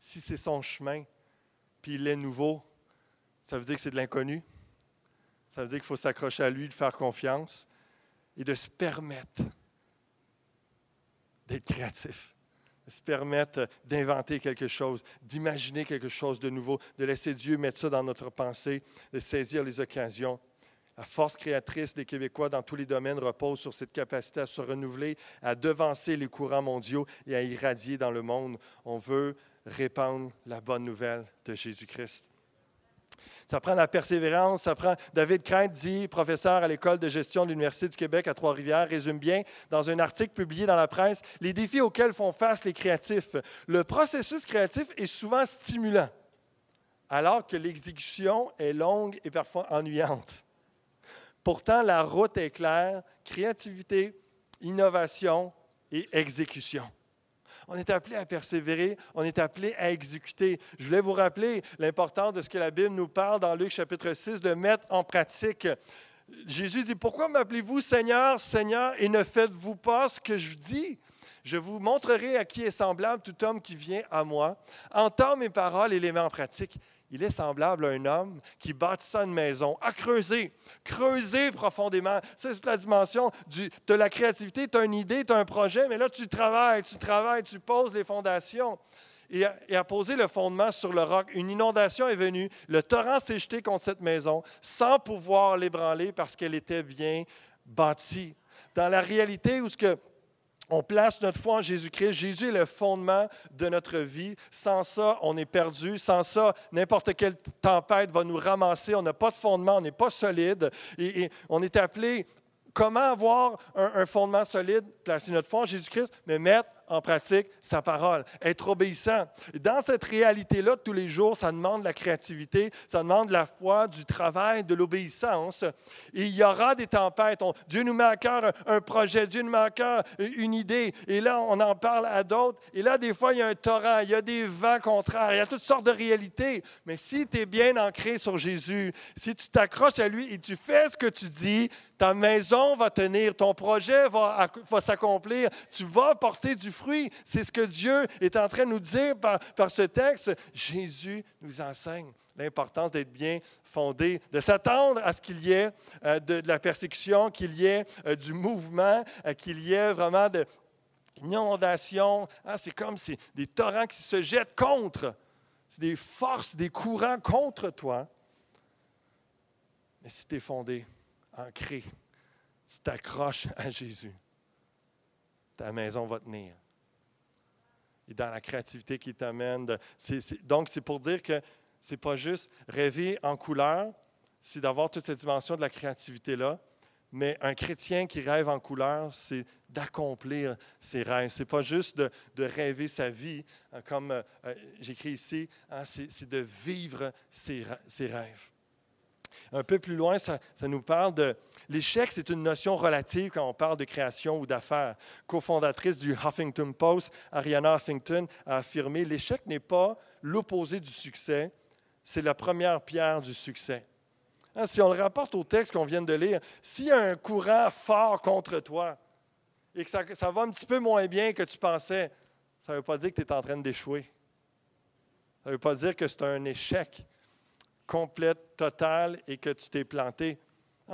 Speaker 1: Si c'est son chemin, puis il est nouveau, ça veut dire que c'est de l'inconnu. Ça veut dire qu'il faut s'accrocher à lui, de faire confiance et de se permettre d'être créatif, de se permettre d'inventer quelque chose, d'imaginer quelque chose de nouveau, de laisser Dieu mettre ça dans notre pensée, de saisir les occasions. La force créatrice des Québécois dans tous les domaines repose sur cette capacité à se renouveler, à devancer les courants mondiaux et à irradier dans le monde. On veut répandre la bonne nouvelle de Jésus-Christ. Ça prend la persévérance, ça prend. David Crainte professeur à l'École de gestion de l'Université du Québec à Trois-Rivières, résume bien dans un article publié dans la presse les défis auxquels font face les créatifs. Le processus créatif est souvent stimulant, alors que l'exécution est longue et parfois ennuyante. Pourtant, la route est claire créativité, innovation et exécution. On est appelé à persévérer, on est appelé à exécuter. Je voulais vous rappeler l'importance de ce que la Bible nous parle dans Luc chapitre 6, de mettre en pratique. Jésus dit, pourquoi m'appelez-vous Seigneur, Seigneur, et ne faites-vous pas ce que je dis? Je vous montrerai à qui est semblable tout homme qui vient à moi, entend mes paroles et les met en pratique. Il est semblable à un homme qui bâtissait une maison, à creuser, creuser profondément. C'est la dimension de la créativité. Tu as une idée, tu as un projet, mais là, tu travailles, tu travailles, tu poses les fondations. Et à, poser le fondement sur le roc. Une inondation est venue, le torrent s'est jeté contre cette maison sans pouvoir l'ébranler parce qu'elle était bien bâtie. Dans la réalité où ce que on place notre foi en Jésus-Christ. Jésus est le fondement de notre vie. Sans ça, on est perdu. Sans ça, n'importe quelle tempête va nous ramasser. On n'a pas de fondement, on n'est pas solide. Et, on est appelé comment avoir un, un, fondement solide, placer notre foi en Jésus-Christ, mais mettre en pratique sa parole, être obéissant. Dans cette réalité-là, tous les jours, ça demande de la créativité, ça demande de la foi, du travail, de l'obéissance. Il y aura des tempêtes. Dieu nous met à cœur un, projet, Dieu nous met à cœur une idée. Et là, on en parle à d'autres. Et là, des fois, il y a un torrent, il y a des vents contraires, il y a toutes sortes de réalités. Mais si tu es bien ancré sur Jésus, si tu t'accroches à lui et tu fais ce que tu dis, ta maison va tenir, ton projet va, va s'accomplir, tu vas porter du fruit. C'est ce que Dieu est en train de nous dire par, ce texte. Jésus nous enseigne l'importance d'être bien fondé, de s'attendre à ce qu'il y ait euh, de, la persécution, qu'il y ait euh, du mouvement, euh, qu'il y ait vraiment de inondation. Ah, c'est comme des torrents qui se jettent contre. C'est des forces, des courants contre toi. Mais si tu es fondé, ancré, tu t'accroches à Jésus, ta maison va tenir dans la créativité qui t'amène. donc, c'est pour dire que ce n'est pas juste rêver en couleur, c'est d'avoir toute cette dimension de la créativité-là. Mais un chrétien qui rêve en couleur, c'est d'accomplir ses rêves. Ce n'est pas juste de, rêver sa vie, hein, comme euh, j'écris ici, hein, c'est de vivre ses rêves. Un peu plus loin, ça, nous parle de... L'échec, c'est une notion relative quand on parle de création ou d'affaires. Cofondatrice du Huffington Post, Ariana Huffington a affirmé, l'échec n'est pas l'opposé du succès, c'est la première pierre du succès. Hein, si on le rapporte au texte qu'on vient de lire, s'il y a un courant fort contre toi et que ça, ça va un petit peu moins bien que tu pensais, ça ne veut pas dire que tu es en train d'échouer. Ça ne veut pas dire que c'est un échec complète, totale et que tu t'es planté.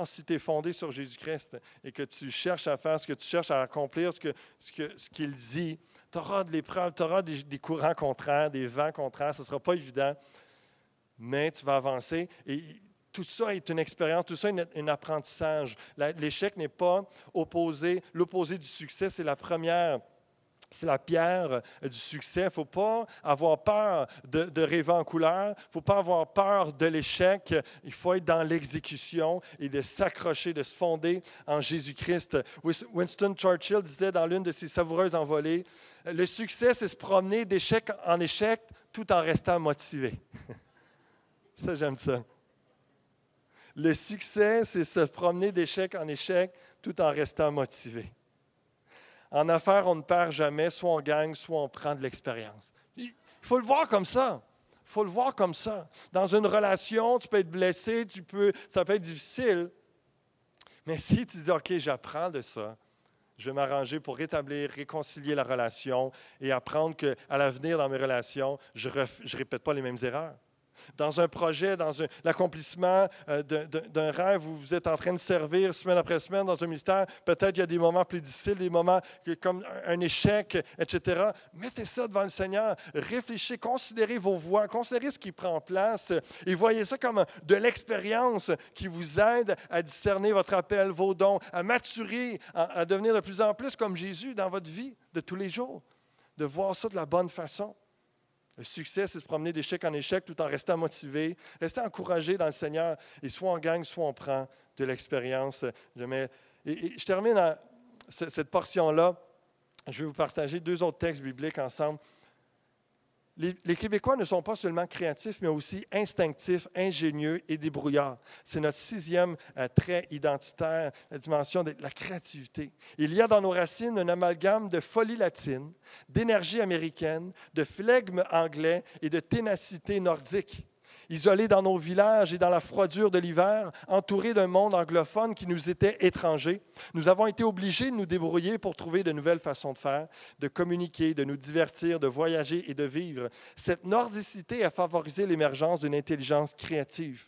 Speaker 1: si tu es fondé sur Jésus-Christ et que tu cherches à faire ce que tu cherches à accomplir, ce qu'il que, ce qu'il dit, tu auras de l'épreuve, tu auras des, courants contraires, des vents contraires, ce ne sera pas évident, mais tu vas avancer. Et tout ça est une expérience, tout ça est un apprentissage. L'échec n'est pas opposé, l'opposé du succès, c'est la première c'est la pierre euh, du succès. Il ne faut pas avoir peur de, rêver en couleur. Il ne faut pas avoir peur de l'échec. Il faut être dans l'exécution et de s'accrocher, de se fonder en Jésus-Christ. Winston Churchill disait dans l'une de ses savoureuses envolées, le succès, c'est se promener d'échec en échec tout en restant motivé. ça, j'aime ça. Le succès, c'est se promener d'échec en échec tout en restant motivé. En affaires, on ne perd jamais, soit on gagne, soit on prend de l'expérience. Il faut le voir comme ça. Il faut le voir comme ça. Dans une relation, tu peux être blessé, tu peux, ça peut être difficile. Mais si tu dis, OK, j'apprends de ça, je vais m'arranger pour rétablir, réconcilier la relation et apprendre qu'à l'avenir dans mes relations, je ne répète pas les mêmes erreurs dans un projet, dans l'accomplissement euh, d'un rêve où vous êtes en train de servir semaine après semaine dans un ministère, peut-être il y a des moments plus difficiles, des moments comme un échec, etc. Mettez ça devant le Seigneur, réfléchissez, considérez vos voies, considérez ce qui prend place et voyez ça comme de l'expérience qui vous aide à discerner votre appel, vos dons, à maturer, à devenir de plus en plus comme Jésus dans votre vie de tous les jours, de voir ça de la bonne façon. Le succès, c'est se promener d'échec en échec tout en restant motivé, rester encouragé dans le Seigneur. Et soit on gagne, soit on prend de l'expérience. Je, et, je termine cette portion-là. Je vais vous partager deux autres textes bibliques ensemble. Les, Québécois ne sont pas seulement créatifs, mais aussi instinctifs, ingénieux et débrouillards. C'est notre sixième euh, trait identitaire, la dimension de la créativité. Il y a dans nos racines un amalgame de folie latine, d'énergie américaine, de flegme anglais et de ténacité nordique isolés dans nos villages et dans la froidure de l'hiver, entourés d'un monde anglophone qui nous était étranger, nous avons été obligés de nous débrouiller pour trouver de nouvelles façons de faire, de communiquer, de nous divertir, de voyager et de vivre. Cette nordicité a favorisé l'émergence d'une intelligence créative.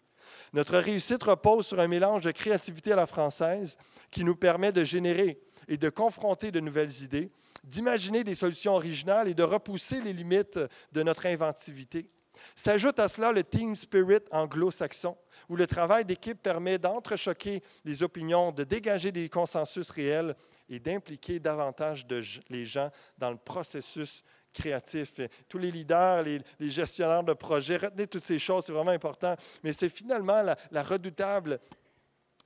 Speaker 1: Notre réussite repose sur un mélange de créativité à la française qui nous permet de générer et de confronter de nouvelles idées, d'imaginer des solutions originales et de repousser les limites de notre inventivité. S'ajoute à cela le team spirit anglo-saxon, où le travail d'équipe permet d'entrechoquer les opinions, de dégager des consensus réels et d'impliquer davantage les gens dans le processus créatif. Tous les leaders, les, gestionnaires de projets, retenez toutes ces choses, c'est vraiment important. Mais c'est finalement la redoutable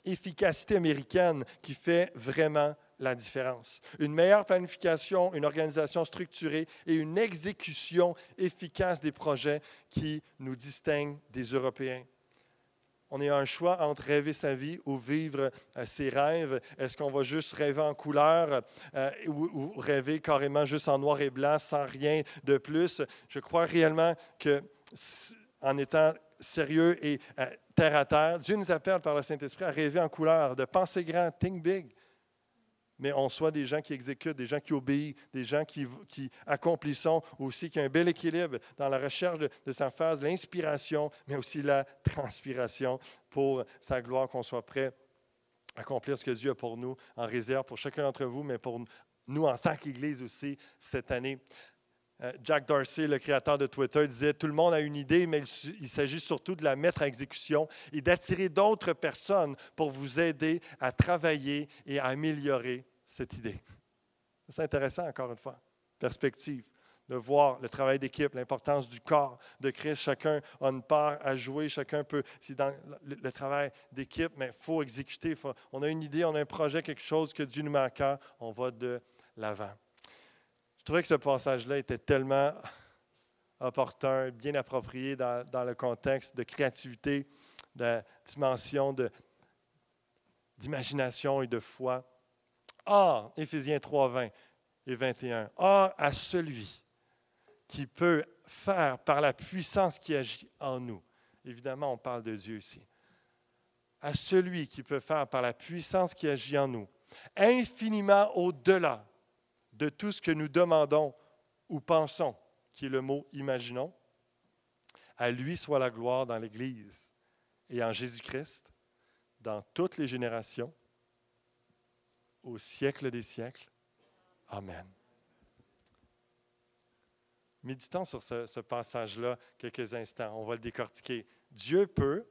Speaker 1: efficacité américaine qui fait vraiment la différence. Une meilleure planification, une organisation structurée et une exécution efficace des projets qui nous distinguent des Européens. On a un choix entre rêver sa vie ou vivre euh, ses rêves. Est-ce qu'on va juste rêver en couleur euh, ou, rêver carrément juste en noir et blanc sans rien de plus? Je crois réellement que en étant sérieux et euh, terre à terre, Dieu nous appelle par le Saint-Esprit à rêver en couleur, de penser grand, think big mais on soit des gens qui exécutent, des gens qui obéissent, des gens qui, accomplissent aussi, qui ont un bel équilibre dans la recherche de, sa phase, l'inspiration, mais aussi la transpiration pour sa gloire, qu'on soit prêt à accomplir ce que Dieu a pour nous en réserve, pour chacun d'entre vous, mais pour nous en tant qu'Église aussi cette année. Euh, Jack Dorsey, le créateur de Twitter, disait Tout le monde a une idée, mais il s'agit surtout de la mettre à exécution et d'attirer d'autres personnes pour vous aider à travailler et à améliorer cette idée. C'est intéressant, encore une fois. Perspective, de voir le travail d'équipe, l'importance du corps de Christ. Chacun a une part à jouer, chacun peut. C'est dans le, travail d'équipe, mais il faut exécuter. on a une idée, on a un projet, quelque chose que Dieu nous met on va de l'avant trouvais que ce passage-là était tellement opportun, bien approprié dans, le contexte de créativité, de dimension d'imagination et de foi. Or, Éphésiens 3, 20 et 21, Or à celui qui peut faire par la puissance qui agit en nous. Évidemment, on parle de Dieu ici. À celui qui peut faire par la puissance qui agit en nous, infiniment au-delà de tout ce que nous demandons ou pensons, qui est le mot imaginons. À lui soit la gloire dans l'Église et en Jésus-Christ, dans toutes les générations, au siècle des siècles. Amen. Méditons sur ce, passage-là quelques instants. On va le décortiquer. Dieu peut,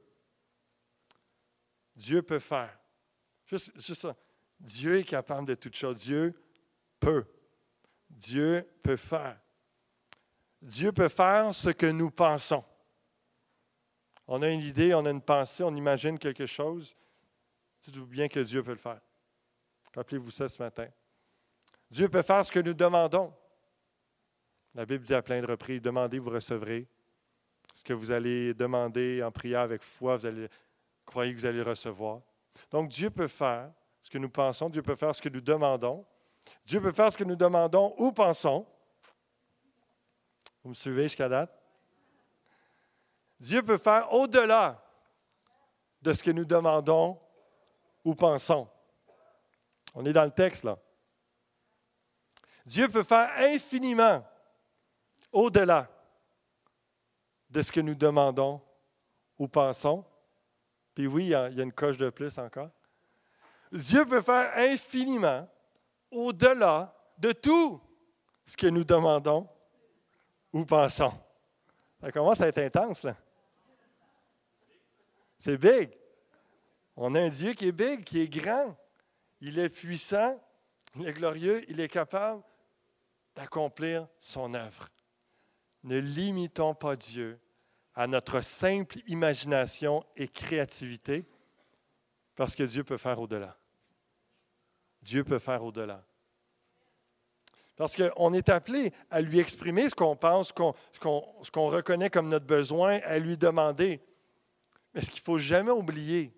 Speaker 1: Dieu peut faire. Juste, ça. Dieu est capable de toutes choses. Dieu peut. Dieu peut faire. Dieu peut faire ce que nous pensons. On a une idée, on a une pensée, on imagine quelque chose. Dites-vous bien que Dieu peut le faire. Rappelez-vous ça ce matin. Dieu peut faire ce que nous demandons. La Bible dit à plein de reprises, demandez, vous recevrez. Ce que vous allez demander en prière avec foi, vous allez croyez que vous allez recevoir. Donc Dieu peut faire ce que nous pensons, Dieu peut faire ce que nous demandons. Dieu peut faire ce que nous demandons ou pensons. Vous me suivez jusqu'à date? Dieu peut faire au-delà de ce que nous demandons ou pensons. On est dans le texte là. Dieu peut faire infiniment au-delà de ce que nous demandons ou pensons. Puis oui, il y a une coche de plus encore. Dieu peut faire infiniment au-delà de tout ce que nous demandons ou pensons. Ça commence à être intense, là. C'est big. On a un Dieu qui est big, qui est grand. Il est puissant, il est glorieux, il est capable d'accomplir son œuvre. Ne limitons pas Dieu à notre simple imagination et créativité, parce que Dieu peut faire au-delà. Dieu peut faire au-delà. Parce qu'on est appelé à lui exprimer ce qu'on pense, ce qu'on reconnaît comme notre besoin, à lui demander. Mais ce qu'il ne faut jamais oublier,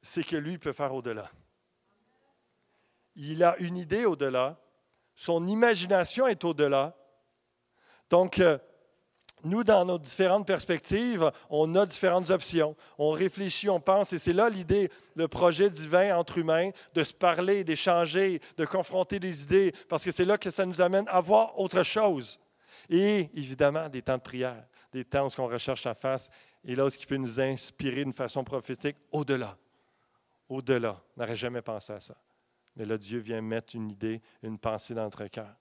Speaker 1: c'est que lui peut faire au-delà. Il a une idée au-delà. Son imagination est au-delà. Donc, euh, nous, dans nos différentes perspectives, on a différentes options. On réfléchit, on pense, et c'est là l'idée, le projet divin entre humains, de se parler, d'échanger, de confronter des idées, parce que c'est là que ça nous amène à voir autre chose. Et évidemment, des temps de prière, des temps où on recherche sa face, et là, ce qui peut nous inspirer d'une façon prophétique au-delà. Au-delà. On n'aurait jamais pensé à ça. Mais là, Dieu vient mettre une idée, une pensée dans notre cœur.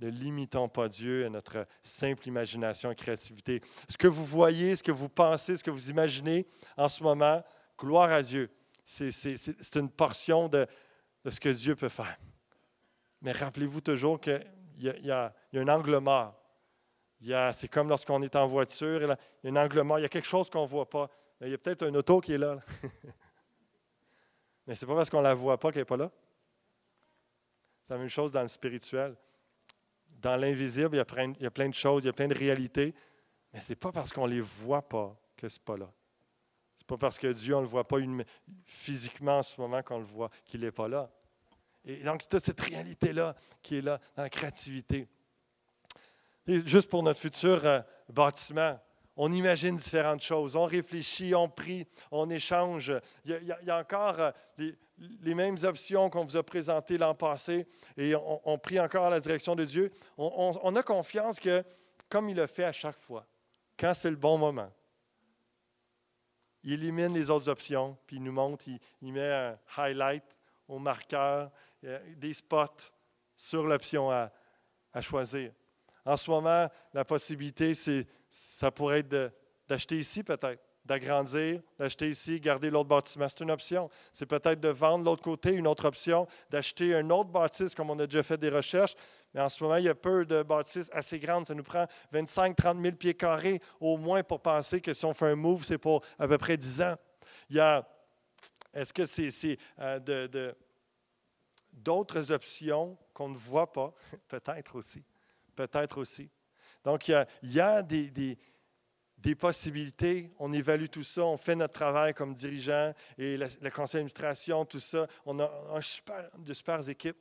Speaker 1: Ne limitons pas Dieu à notre simple imagination et créativité. Ce que vous voyez, ce que vous pensez, ce que vous imaginez en ce moment, gloire à Dieu. C'est une portion de, ce que Dieu peut faire. Mais rappelez-vous toujours qu'il y, a un angle mort. C'est comme lorsqu'on est en voiture, il y a un angle mort, il y a quelque chose qu'on ne voit pas. Il y a peut-être un auto qui est là. Mais ce n'est pas parce qu'on ne la voit pas qu'elle n'est pas là. C'est la même chose dans le spirituel dans l'invisible, il, y a plein de choses, il y a plein de réalités, mais ce n'est pas parce qu'on ne les voit pas que ce n'est pas là. Ce n'est pas parce que Dieu, on ne le voit pas physiquement en ce moment qu'on le voit, qu'il n'est pas là. Et donc, c'est cette réalité-là qui est là dans la créativité. Et juste pour notre futur euh, bâtiment, on imagine différentes choses, on réfléchit, on prie, on échange. Il y a, encore euh, mêmes options qu'on vous a présentées l'an passé et on, prie encore la direction de Dieu. On, a confiance que, comme il le fait à chaque fois, quand c'est le bon moment, il élimine les autres options, puis il nous montre, il, met un highlight au marqueur, des spots sur l'option à, à, choisir. En ce moment, la possibilité, c'est, ça pourrait être d'acheter ici peut-être d'agrandir, d'acheter ici, garder l'autre bâtiment. C'est une option. C'est peut-être de vendre l'autre côté, une autre option, d'acheter un autre bâtisse, comme on a déjà fait des recherches. Mais en ce moment, il y a peu de bâtisses assez grandes. Ça nous prend 25-30 000 pieds carrés au moins pour penser que si on fait un move, c'est pour à peu près 10 ans. Il y a, est-ce que c'est euh, de, d'autres options qu'on ne voit pas? Peut-être aussi. Peut-être aussi. Donc, il y a, il y a des, des des possibilités, on évalue tout ça, on fait notre travail comme dirigeant et le conseil d'administration, tout ça. On a super, de super équipes.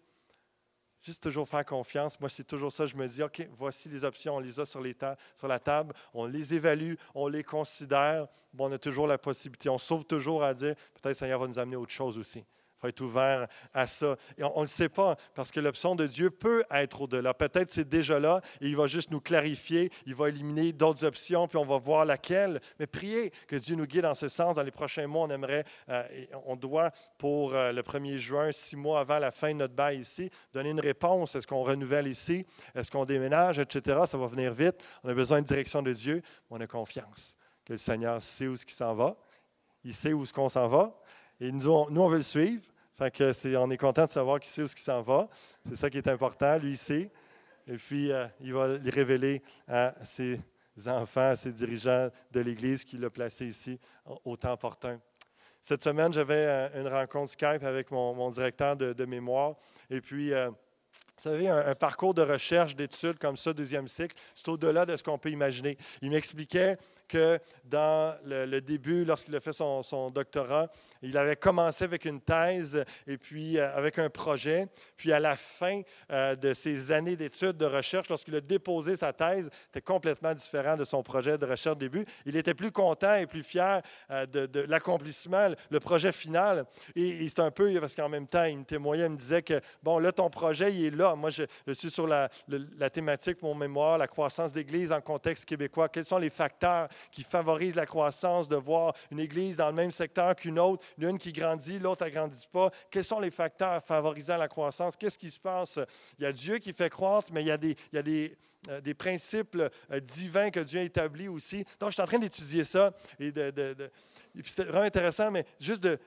Speaker 1: Juste toujours faire confiance. Moi, c'est toujours ça. Je me dis, OK, voici les options, on les a sur, sur la table, on les évalue, on les considère. Bon, on a toujours la possibilité. On sauve toujours à dire, peut-être Seigneur va nous amener autre chose aussi. Faut être ouvert à ça. Et on ne le sait pas, parce que l'option de Dieu peut être au-delà. Peut-être c'est déjà là, et il va juste nous clarifier, il va éliminer d'autres options, puis on va voir laquelle. Mais priez que Dieu nous guide dans ce sens. Dans les prochains mois, on aimerait, euh, on doit, pour euh, le 1er juin, six mois avant la fin de notre bail ici, donner une réponse. Est-ce qu'on renouvelle ici? Est-ce qu'on déménage, etc.? Ça va venir vite. On a besoin de direction de Dieu, on a confiance que le Seigneur sait où ce s'en va. Il sait où ce qu'on s'en va. Et nous, nous, on veut le suivre. Fait que c'est, on est content de savoir qu'il sait où ce qui s'en va. C'est ça qui est important. Lui, il sait. Et puis, euh, il va les révéler à ses enfants, à ses dirigeants de l'Église qui l'a placé ici au temps opportun. Cette semaine, j'avais euh, une rencontre Skype avec mon, directeur de, mémoire. Et puis, euh, vous savez, un, parcours de recherche, d'études comme ça, deuxième cycle, c'est au-delà de ce qu'on peut imaginer. Il m'expliquait que dans le, début, lorsqu'il a fait son, doctorat, il avait commencé avec une thèse et puis euh, avec un projet. Puis à la fin euh, de ses années d'études, de recherche, lorsqu'il a déposé sa thèse, c'était complètement différent de son projet de recherche début. Il était plus content et plus fier euh, de, l'accomplissement, le projet final. Et, c'est un peu, parce qu'en même temps, il me témoignait, il me disait que, bon, là, ton projet, il est là. Moi, je, suis sur la, la thématique, mon mémoire, la croissance d'Église en contexte québécois. Quels sont les facteurs qui favorise la croissance, de voir une église dans le même secteur qu'une autre, l'une qui grandit, l'autre n'agrandit pas. Quels sont les facteurs favorisant la croissance? Qu'est-ce qui se passe? Il y a Dieu qui fait croître, mais il y a des, euh, principes euh, divins que Dieu a établis aussi. Donc, je suis en train d'étudier ça et de, de c'est vraiment intéressant, mais juste de,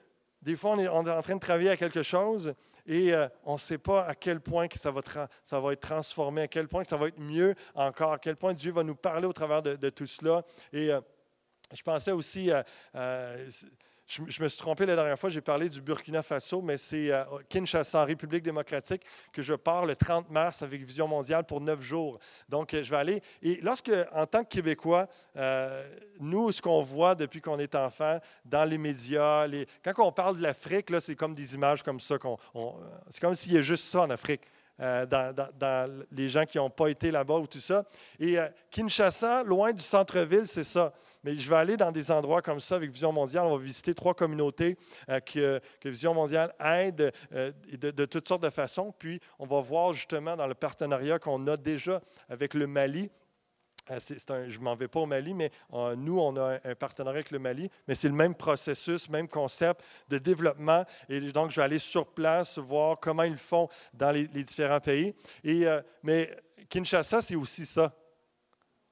Speaker 1: des fois, on est, en train de travailler à quelque chose et euh, on ne sait pas à quel point que ça, va être transformé, à quel point que ça va être mieux encore, à quel point Dieu va nous parler au travers de, tout cela. Et euh, je pensais aussi, à, je, me suis trompé la dernière fois, j'ai parlé du Burkina Faso, mais c'est euh, Kinshasa, en République démocratique, que je pars le 30 mars avec Vision mondiale pour neuf jours. Donc, euh, je vais aller. Et lorsque, en tant que Québécois, euh, nous, ce qu'on voit depuis qu'on est enfant, dans les médias, quand on parle de l'Afrique, c'est comme des images comme ça. c'est comme s'il y a juste ça en Afrique. dans, les gens qui n'ont pas été là-bas ou tout ça. Et Kinshasa, loin du centre-ville, c'est ça. Mais je vais aller dans des endroits comme ça avec Vision mondiale. On va visiter trois communautés euh, que, Vision mondiale aide euh, de, toutes sortes de façons. Puis, on va voir justement dans le partenariat qu'on a déjà avec le Mali. Euh, je ne m'en vais pas au Mali, mais nous, on a un, partenariat avec le Mali, mais c'est le même processus, même concept de développement. Et donc, je vais aller sur place, voir comment ils font dans les, différents pays. Mais Kinshasa, c'est aussi ça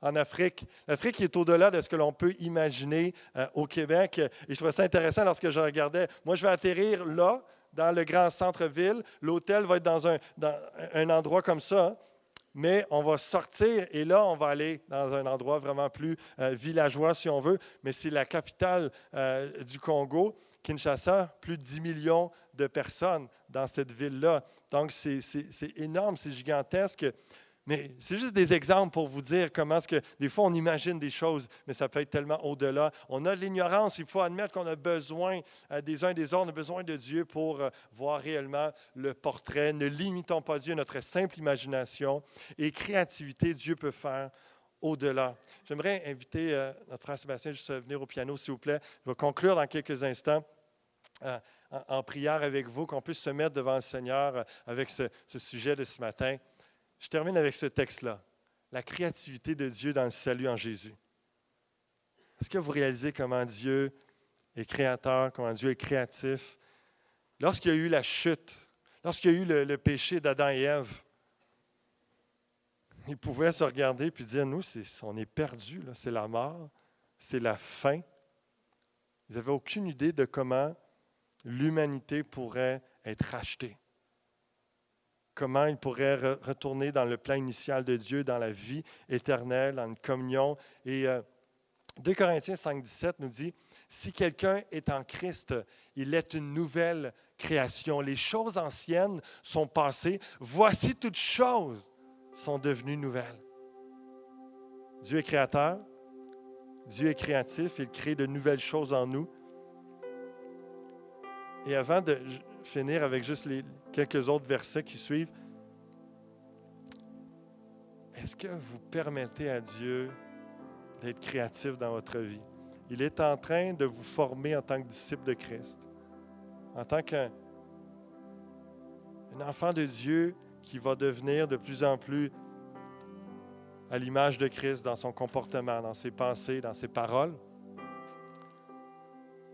Speaker 1: en Afrique. L'Afrique est au-delà de ce que l'on peut imaginer euh, au Québec. Et je trouvais ça intéressant lorsque je regardais. Moi, je vais atterrir là, dans le grand centre-ville. L'hôtel va être dans un, endroit comme ça. Mais on va sortir et là, on va aller dans un endroit vraiment plus euh, villageois, si on veut. Mais c'est la capitale euh, du Congo, Kinshasa, plus de 10 millions de personnes dans cette ville-là. Donc, c'est énorme, c'est gigantesque. Mais c'est juste des exemples pour vous dire comment est-ce que des fois on imagine des choses, mais ça peut être tellement au-delà. On a de l'ignorance, il faut admettre qu'on a besoin euh, des uns et des autres, on a besoin de Dieu pour euh, voir réellement le portrait. Ne limitons pas Dieu à notre simple imagination et créativité, Dieu peut faire au-delà. J'aimerais inviter euh, notre frère Sébastien juste à venir au piano, s'il vous plaît. Je vais conclure dans quelques instants. en, prière avec vous, qu'on puisse se mettre devant le Seigneur avec ce sujet de ce matin. Je termine avec ce texte-là. La créativité de Dieu dans le salut en Jésus. Est-ce que vous réalisez comment Dieu est créateur, comment Dieu est créatif? Lorsqu'il y a eu la chute, lorsqu'il y a eu le, péché d'Adam et Ève, ils pouvaient se regarder et dire, nous, on est perdus, c'est la mort, c'est la fin. Ils n'avaient aucune idée de comment l'humanité pourrait être rachetée comment il pourrait retourner dans le plan initial de Dieu, dans la vie éternelle, dans une communion. Et 2 euh, Corinthiens 5, 17 nous dit, si quelqu'un est en Christ, il est une nouvelle création. Les choses anciennes sont passées. Voici toutes choses sont devenues nouvelles. Dieu est créateur. Dieu est créatif. Il crée de nouvelles choses en nous. Et avant de finir avec juste les quelques autres versets qui suivent. Est-ce que vous permettez à Dieu d'être créatif dans votre vie? Il est en train de vous former en tant que disciple de Christ, en tant qu'un enfant de Dieu qui va devenir de plus en plus à l'image de Christ dans son comportement, dans ses pensées, dans ses paroles.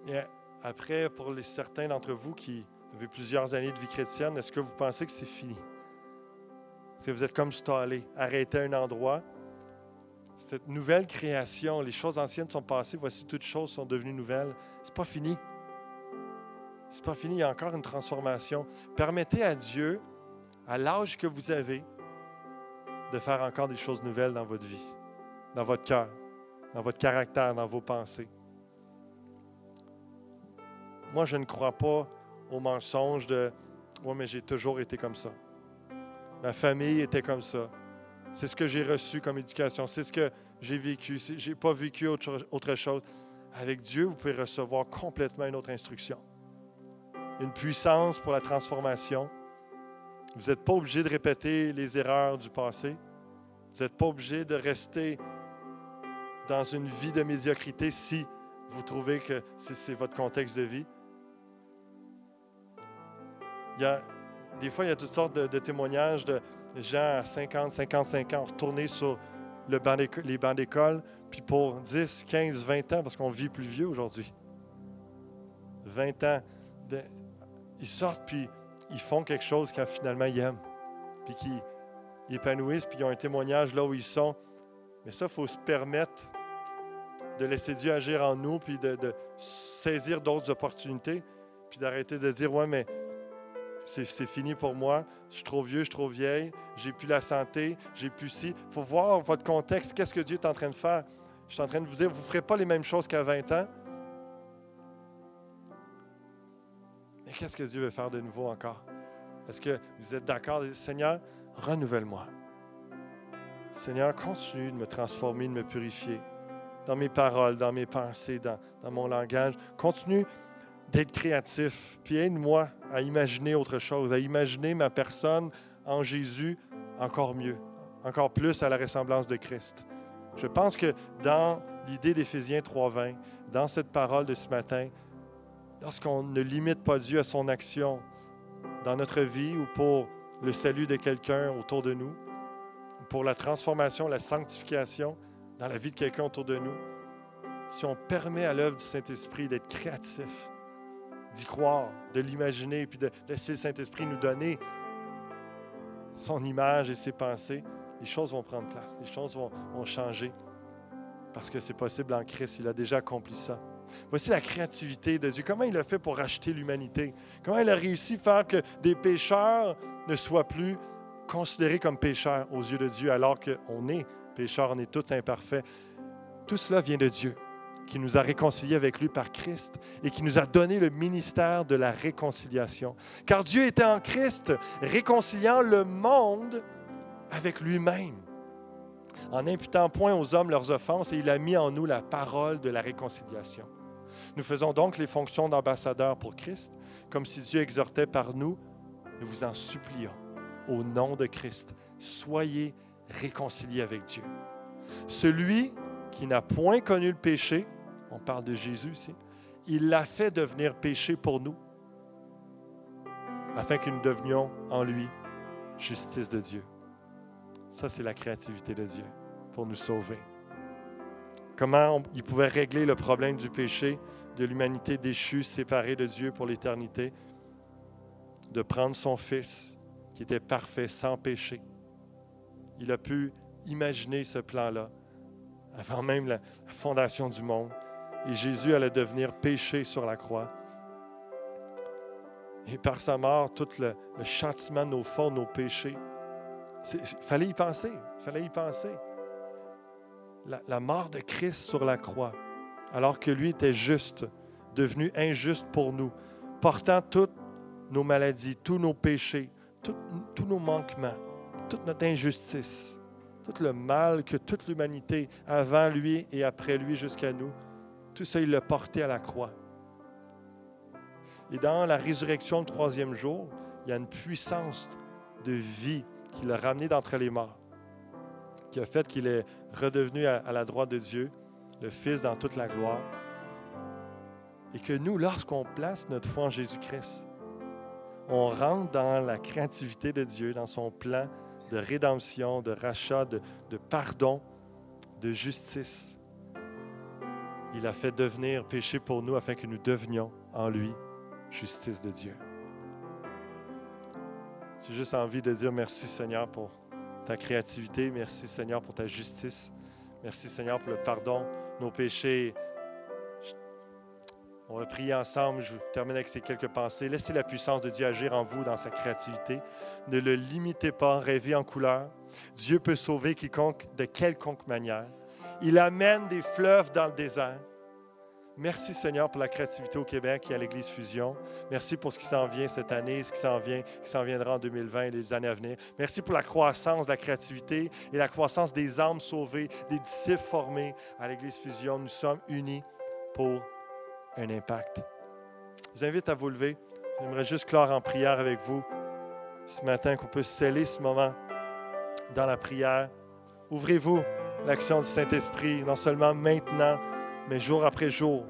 Speaker 1: Et après, pour certains d'entre vous qui avez plusieurs années de vie chrétienne, est-ce que vous pensez que c'est fini? Est-ce que vous êtes comme stallé, arrêté à un endroit? Cette nouvelle création, les choses anciennes sont passées, voici toutes choses sont devenues nouvelles. C'est pas fini. C'est pas fini, il y a encore une transformation. Permettez à Dieu, à l'âge que vous avez, de faire encore des choses nouvelles dans votre vie, dans votre cœur, dans votre caractère, dans vos pensées. Moi, je ne crois pas au mensonge de Oui, mais j'ai toujours été comme ça. Ma famille était comme ça. C'est ce que j'ai reçu comme éducation. C'est ce que j'ai vécu. Je n'ai pas vécu autre, autre chose. Avec Dieu, vous pouvez recevoir complètement une autre instruction. Une puissance pour la transformation. Vous n'êtes pas obligé de répéter les erreurs du passé. Vous n'êtes pas obligé de rester dans une vie de médiocrité si vous trouvez que c'est votre contexte de vie. Il y a, des fois, il y a toutes sortes de, témoignages de gens à 50, 55 ans retournés sur le les bancs d'école, puis pour 10, 15, 20 ans, parce qu'on vit plus vieux aujourd'hui. 20 ans, ils sortent, puis ils font quelque chose qu'ils finalement ils aiment, puis qu'ils épanouissent, puis ils ont un témoignage là où ils sont. Mais ça, il faut se permettre de laisser Dieu agir en nous, puis de saisir d'autres opportunités, puis d'arrêter de dire, ouais, mais c'est fini pour moi, je suis trop vieux, je suis trop vieille, j'ai plus la santé, j'ai plus ci. Il faut voir votre contexte, qu'est-ce que Dieu est en train de faire? Je suis en train de vous dire, vous ne ferez pas les mêmes choses qu'à 20 ans. qu'est-ce que Dieu veut faire de nouveau encore? Est-ce que vous êtes d'accord? Seigneur, renouvelle-moi. Seigneur, continue de me transformer, de me purifier dans mes paroles, dans mes pensées, dans mon langage. Continue d'être créatif, puis aide-moi à imaginer autre chose, à imaginer ma personne en Jésus encore mieux, encore plus à la ressemblance de Christ. Je pense que dans l'idée d'Éphésiens 3.20, dans cette parole de ce matin, lorsqu'on ne limite pas Dieu à son action dans notre vie ou pour le salut de quelqu'un autour de nous, pour la transformation, la sanctification dans la vie de quelqu'un autour de nous, si on permet à l'œuvre du Saint-Esprit d'être créatif, d'y croire, de l'imaginer, puis de laisser le Saint-Esprit nous donner son image et ses pensées, les choses vont prendre place, les choses vont, changer. Parce que c'est possible en Christ, il a déjà accompli ça. Voici la créativité de Dieu. Comment il a fait pour racheter l'humanité? Comment il a réussi à faire que des pécheurs ne soient plus considérés comme pécheurs aux yeux de Dieu alors qu'on est pécheurs, on est tous imparfaits? Tout cela vient de Dieu qui nous a réconciliés avec lui par Christ et qui nous a donné le ministère de la réconciliation. Car Dieu était en Christ, réconciliant le monde avec lui-même, en imputant point aux hommes leurs offenses, et il a mis en nous la parole de la réconciliation. Nous faisons donc les fonctions d'ambassadeurs pour Christ, comme si Dieu exhortait par nous, nous vous en supplions, au nom de Christ, soyez réconciliés avec Dieu. Celui qui n'a point connu le péché, on parle de Jésus ici, il l'a fait devenir péché pour nous, afin que nous devenions en lui justice de Dieu. Ça, c'est la créativité de Dieu pour nous sauver. Comment il pouvait régler le problème du péché, de l'humanité déchue, séparée de Dieu pour l'éternité, de prendre son Fils qui était parfait, sans péché. Il a pu imaginer ce plan-là avant même la fondation du monde et Jésus allait devenir péché sur la croix. Et par sa mort, tout le, châtiment de nos fautes, nos péchés. Il fallait y penser. Fallait y penser. La, la, mort de Christ sur la croix, alors que lui était juste, devenu injuste pour nous, portant toutes nos maladies, tous nos péchés, tous nos manquements, toute notre injustice, tout le mal que toute l'humanité, avant lui et après lui jusqu'à nous, tout ça, il l'a porté à la croix. Et dans la résurrection le troisième jour, il y a une puissance de vie qui l'a ramené d'entre les morts, qui a fait qu'il est redevenu à, la droite de Dieu, le Fils dans toute la gloire. Et que nous, lorsqu'on place notre foi en Jésus-Christ, on rentre dans la créativité de Dieu, dans son plan de rédemption, de rachat, de pardon, de justice il a fait devenir péché pour nous afin que nous devenions en lui justice de Dieu. J'ai juste envie de dire merci Seigneur pour ta créativité, merci Seigneur pour ta justice, merci Seigneur pour le pardon, nos péchés. On va prier ensemble. Je termine avec ces quelques pensées. Laissez la puissance de Dieu agir en vous dans sa créativité. Ne le limitez pas, rêvez en couleur. Dieu peut sauver quiconque de quelconque manière. Il amène des fleuves dans le désert. Merci Seigneur pour la créativité au Québec et à l'Église Fusion. Merci pour ce qui s'en vient cette année, ce qui s'en vient, qui s'en viendra en 2020 et les années à venir. Merci pour la croissance de la créativité et la croissance des âmes sauvées, des disciples formés à l'Église Fusion. Nous sommes unis pour un impact. Je vous invite à vous lever. J'aimerais juste clore en prière avec vous ce matin, qu'on puisse sceller ce moment dans la prière. Ouvrez-vous l'action du Saint-Esprit, non seulement maintenant, mais jour après jour,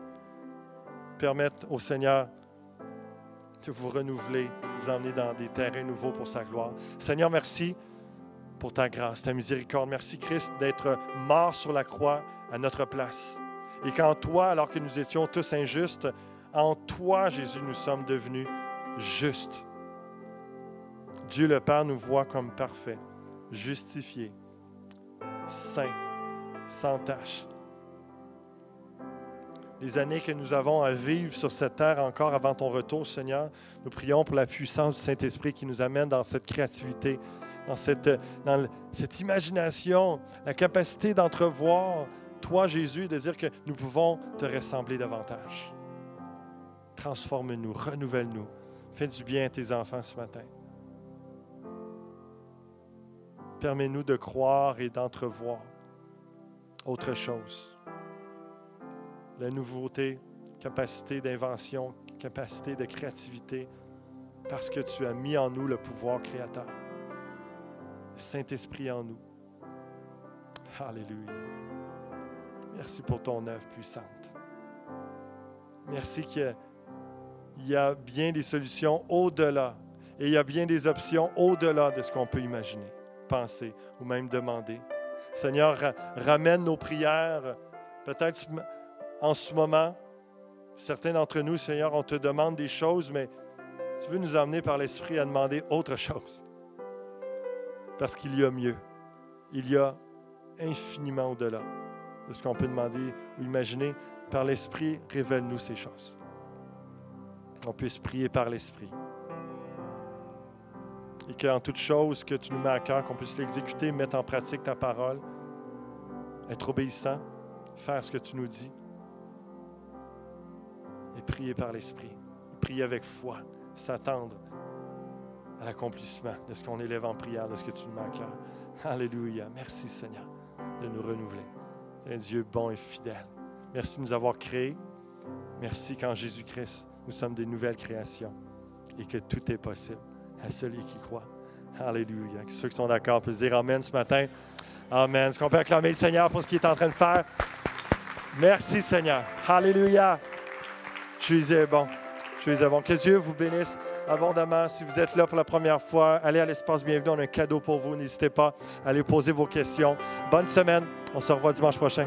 Speaker 1: permettre au Seigneur de vous renouveler, vous emmener dans des terrains nouveaux pour sa gloire. Seigneur, merci pour ta grâce, ta miséricorde. Merci, Christ, d'être mort sur la croix à notre place. Et qu'en toi, alors que nous étions tous injustes, en toi, Jésus, nous sommes devenus justes. Dieu le Père nous voit comme parfaits, justifiés, saints, sans tache les années que nous avons à vivre sur cette terre encore avant ton retour, Seigneur. Nous prions pour la puissance du Saint-Esprit qui nous amène dans cette créativité, dans cette, dans cette imagination, la capacité d'entrevoir toi, Jésus, de dire que nous pouvons te ressembler davantage. Transforme-nous, renouvelle-nous Fais du bien à tes enfants ce matin. Permets-nous de croire et d'entrevoir autre chose. La nouveauté, capacité d'invention, capacité de créativité, parce que tu as mis en nous le pouvoir créateur. Saint-Esprit en nous. Alléluia. Merci pour ton œuvre puissante. Merci qu'il y a bien des solutions au-delà et il y a bien des options au-delà de ce qu'on peut imaginer, penser ou même demander. Seigneur, ramène nos prières. Peut-être en ce moment, certains d'entre nous, Seigneur, on te demande des choses, mais tu veux nous emmener par l'Esprit à demander autre chose. Parce qu'il y a mieux. Il y a infiniment au-delà de ce qu'on peut demander ou imaginer. Par l'Esprit, révèle-nous ces choses. On puisse prier par l'Esprit. Et qu'en toute chose que tu nous mets à cœur, qu'on puisse l'exécuter, mettre en pratique ta parole, être obéissant, faire ce que tu nous dis et prier par l'Esprit. Prier avec foi, s'attendre à l'accomplissement de ce qu'on élève en prière, de ce que tu nous mets à cœur. Alléluia. Merci Seigneur de nous renouveler. Tu un Dieu bon et fidèle. Merci de nous avoir créés. Merci qu'en Jésus-Christ, nous sommes des nouvelles créations et que tout est possible à celui qui croit. Alléluia. Ceux qui sont d'accord peuvent dire Amen ce matin. Amen. Est-ce qu'on peut acclamer le Seigneur pour ce qu'il est en train de faire? Merci Seigneur. Alléluia. Je suis bon. Je suis bon. Que Dieu vous bénisse abondamment. Si vous êtes là pour la première fois, allez à l'espace bienvenue. On a un cadeau pour vous. N'hésitez pas à aller poser vos questions. Bonne semaine. On se revoit dimanche prochain.